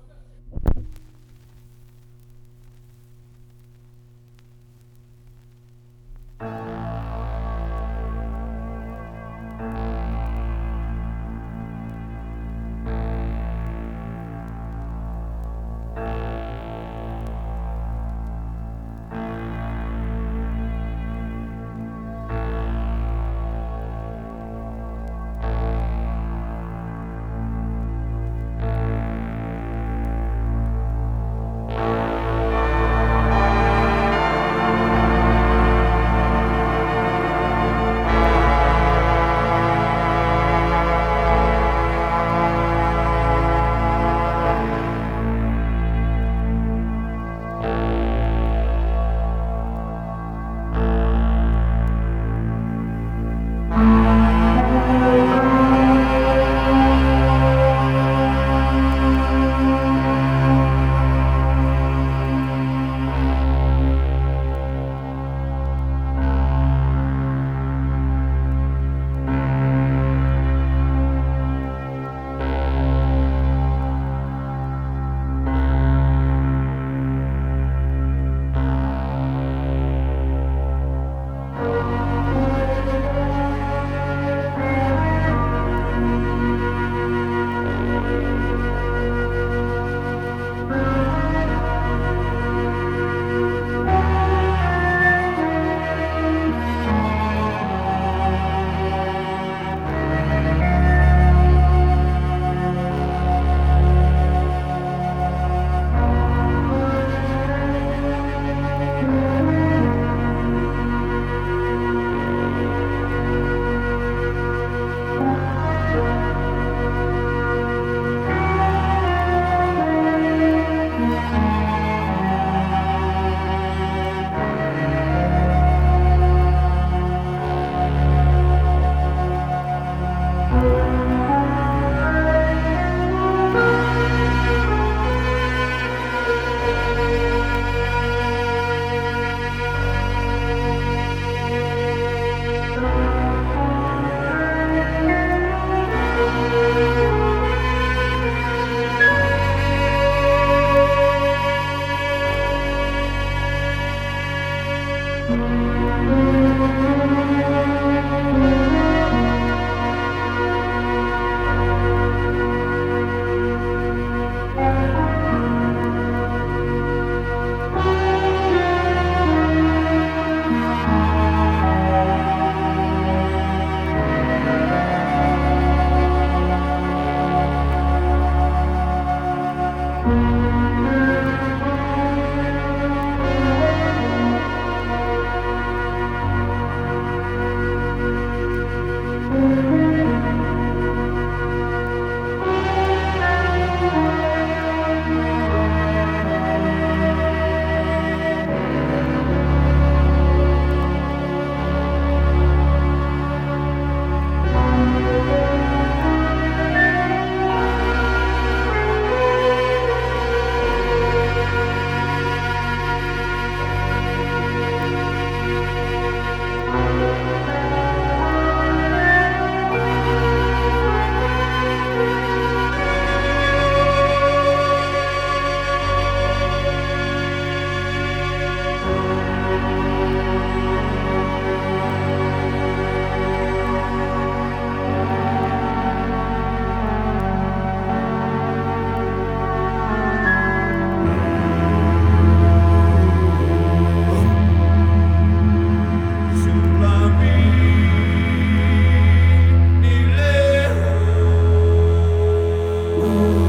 All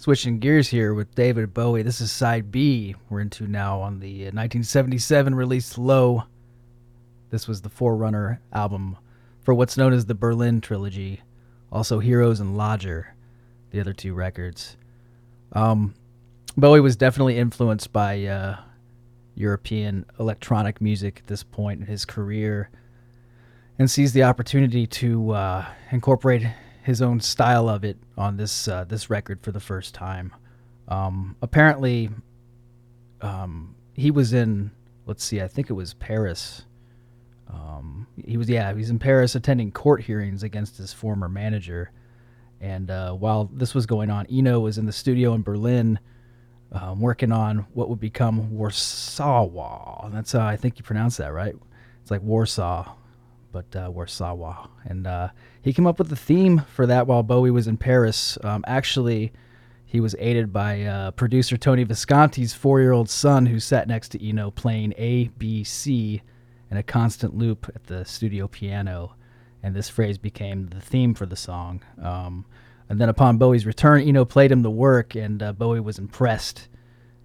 Switching gears here with David Bowie. This is side B we're into now on the uh, 1977 release Low. This was the forerunner album for what's known as the Berlin trilogy, also Heroes and Lodger, the other two records. Um, Bowie was definitely influenced by uh, European electronic music at this point in his career and sees the opportunity to uh, incorporate his own style of it on this uh, this record for the first time. Um, apparently, um, he was in let's see, I think it was Paris. Um, he was yeah, He's in Paris attending court hearings against his former manager. And uh, while this was going on, Eno was in the studio in Berlin um, working on what would become Warszawa. That's how I think you pronounce that, right? It's like Warsaw, but uh, Warszawa. And uh, he came up with the theme for that while Bowie was in Paris. Um, actually, he was aided by uh, producer Tony Visconti's four year old son, who sat next to Eno playing A, B, C in a constant loop at the studio piano. And this phrase became the theme for the song. Um, And then upon Bowie's return, Eno played him the work, and uh, Bowie was impressed,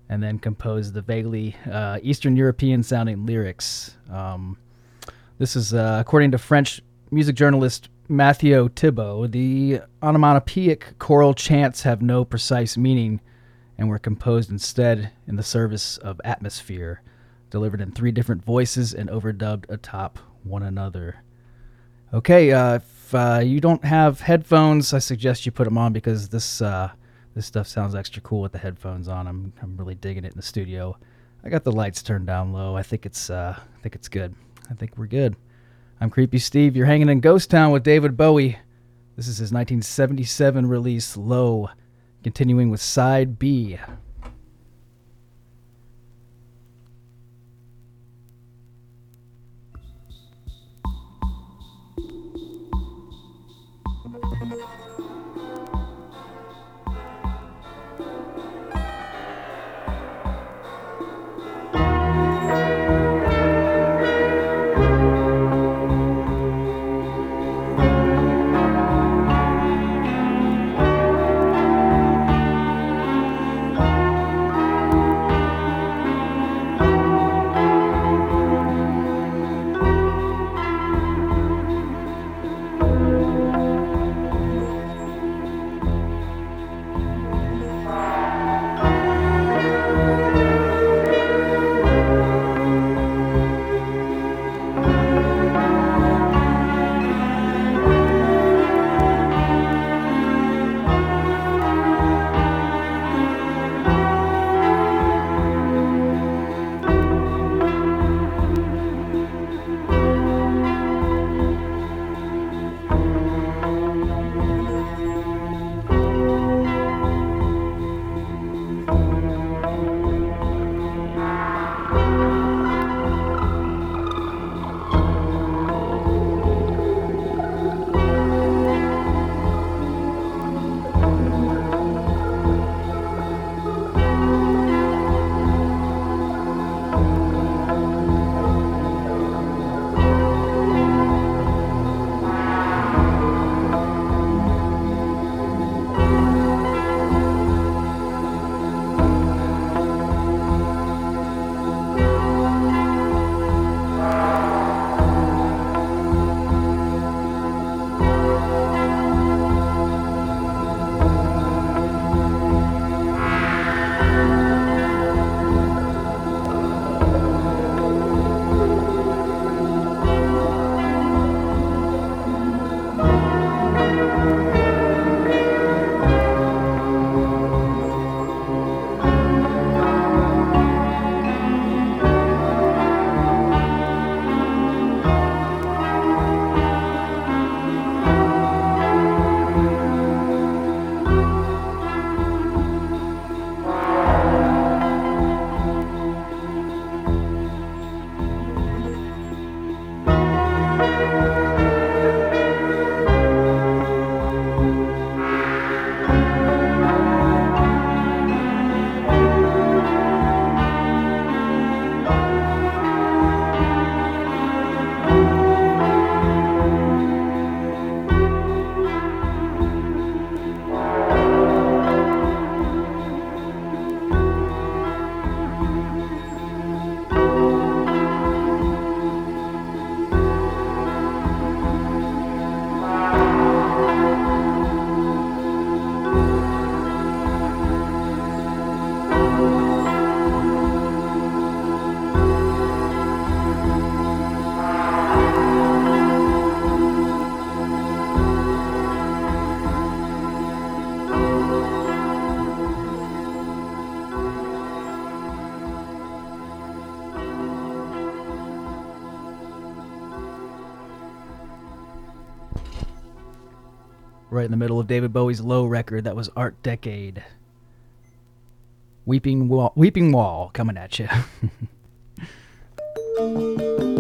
and then composed the vaguely uh, Eastern European sounding lyrics. Um, this is uh, according to French music journalist Mathieu Thibault. The onomatopoeic choral chants have no precise meaning and were composed instead in the service of atmosphere, delivered in three different voices and overdubbed atop one another. Okay, uh, if uh, you don't have headphones, I suggest you put them on because this uh, this stuff sounds extra cool with the headphones on. I'm I'm really digging it in the studio. I got the lights turned down low. I think it's uh, I think it's good. I think we're good. I'm Creepy Steve. You're hanging in Ghost Town with David Bowie. This is his 1977 release, Low, continuing with Side B. right in the middle of David Bowie's low record. That was Art Decade. Weeping Wall, Weeping Wall coming at you.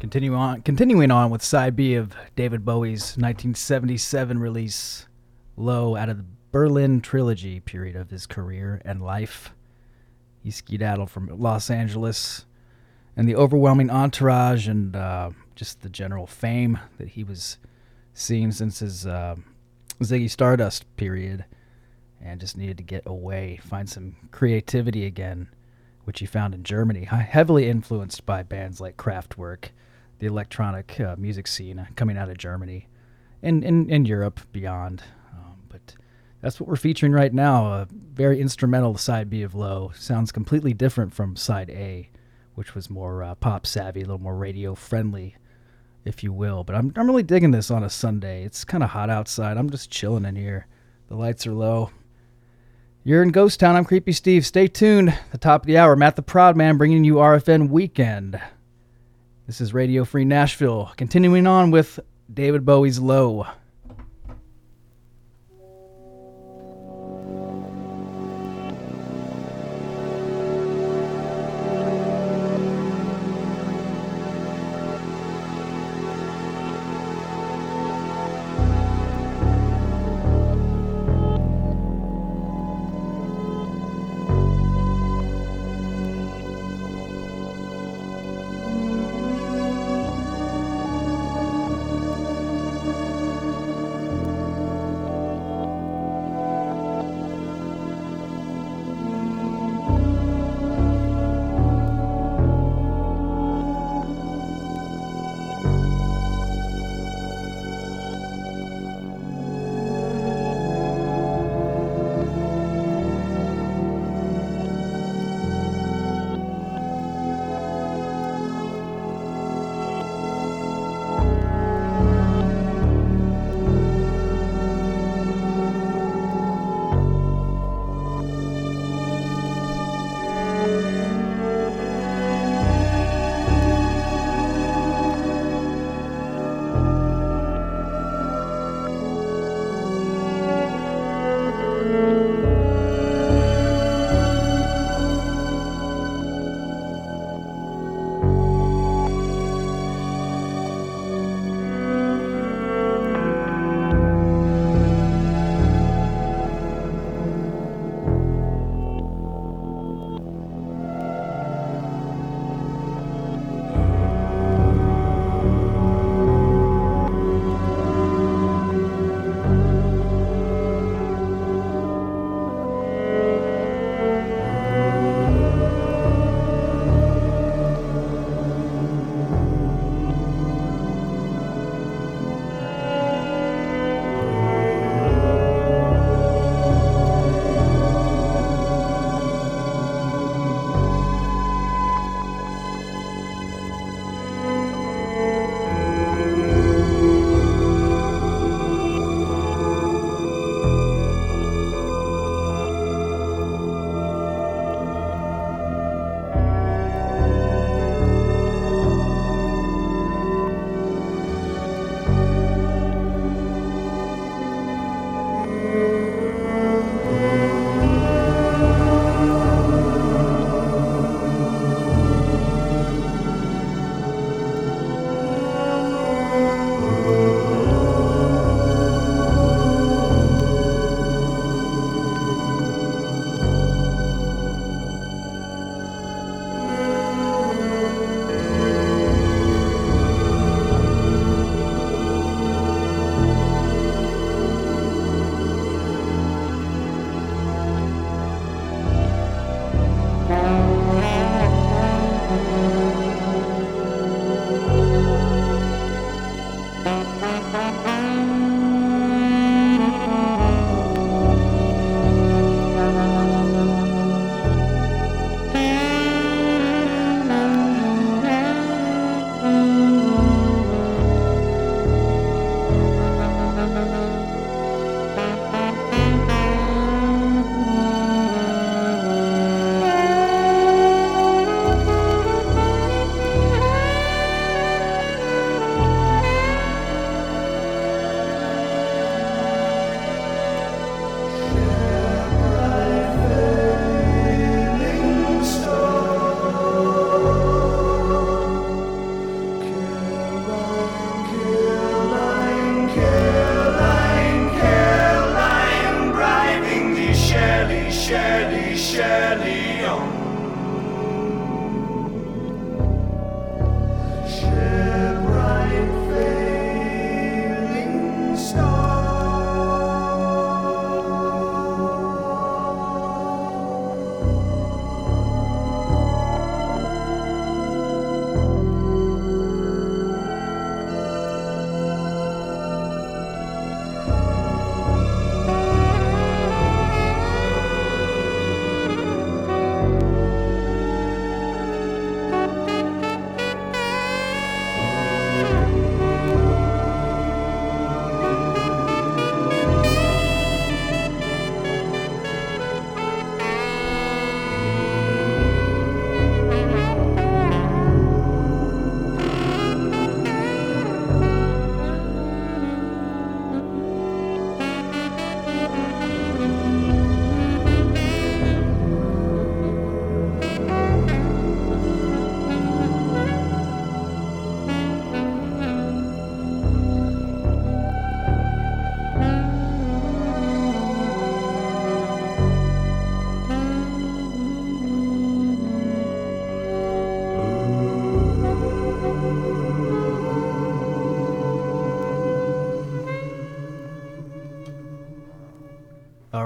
Continue on, continuing on with side B of David Bowie's 1977 release, Low, out of the Berlin trilogy period of his career and life. He skedaddled from Los Angeles, and the overwhelming entourage and uh, just the general fame that he was seeing since his uh, Ziggy Stardust period, and just needed to get away, find some creativity again, which he found in Germany, heavily influenced by bands like Kraftwerk, the electronic uh, music scene coming out of Germany, and in, Europe beyond. Um, but that's what we're featuring right now. A very instrumental side B of Low sounds completely different from side A, which was more uh, pop savvy, a little more radio friendly, if you will. But I'm I'm really digging this on a Sunday. It's kind of hot outside. I'm just chilling in here. The lights are low. You're in Ghost Town. I'm Creepy Steve. Stay tuned. The top of the hour, Matt the Proud Man bringing you RFN Weekend. This is Radio Free Nashville. Continuing on with David Bowie's Low.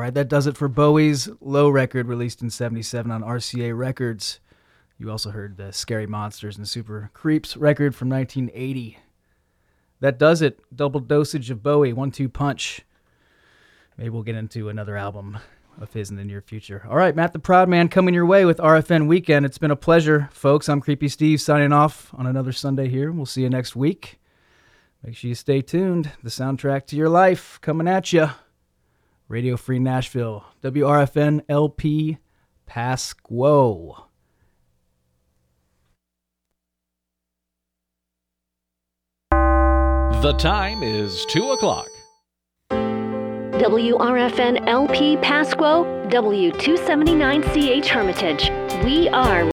Right, that does it for Bowie's Low record released in 77 on RCA Records. You also heard the Scary Monsters and Super Creeps record from 1980. That does it. Double dosage of Bowie, one two punch. Maybe we'll get into another album of his in the near future. All right, Matt the Proud Man coming your way with RFN Weekend. It's been a pleasure, folks. I'm Creepy Steve signing off on another Sunday here. We'll see you next week. Make sure you stay tuned. The soundtrack to your life coming at you. Radio Free Nashville, WRFN LP Pasquo. The time is 2 o'clock. WRFN LP Pasquo, W279CH Hermitage. We are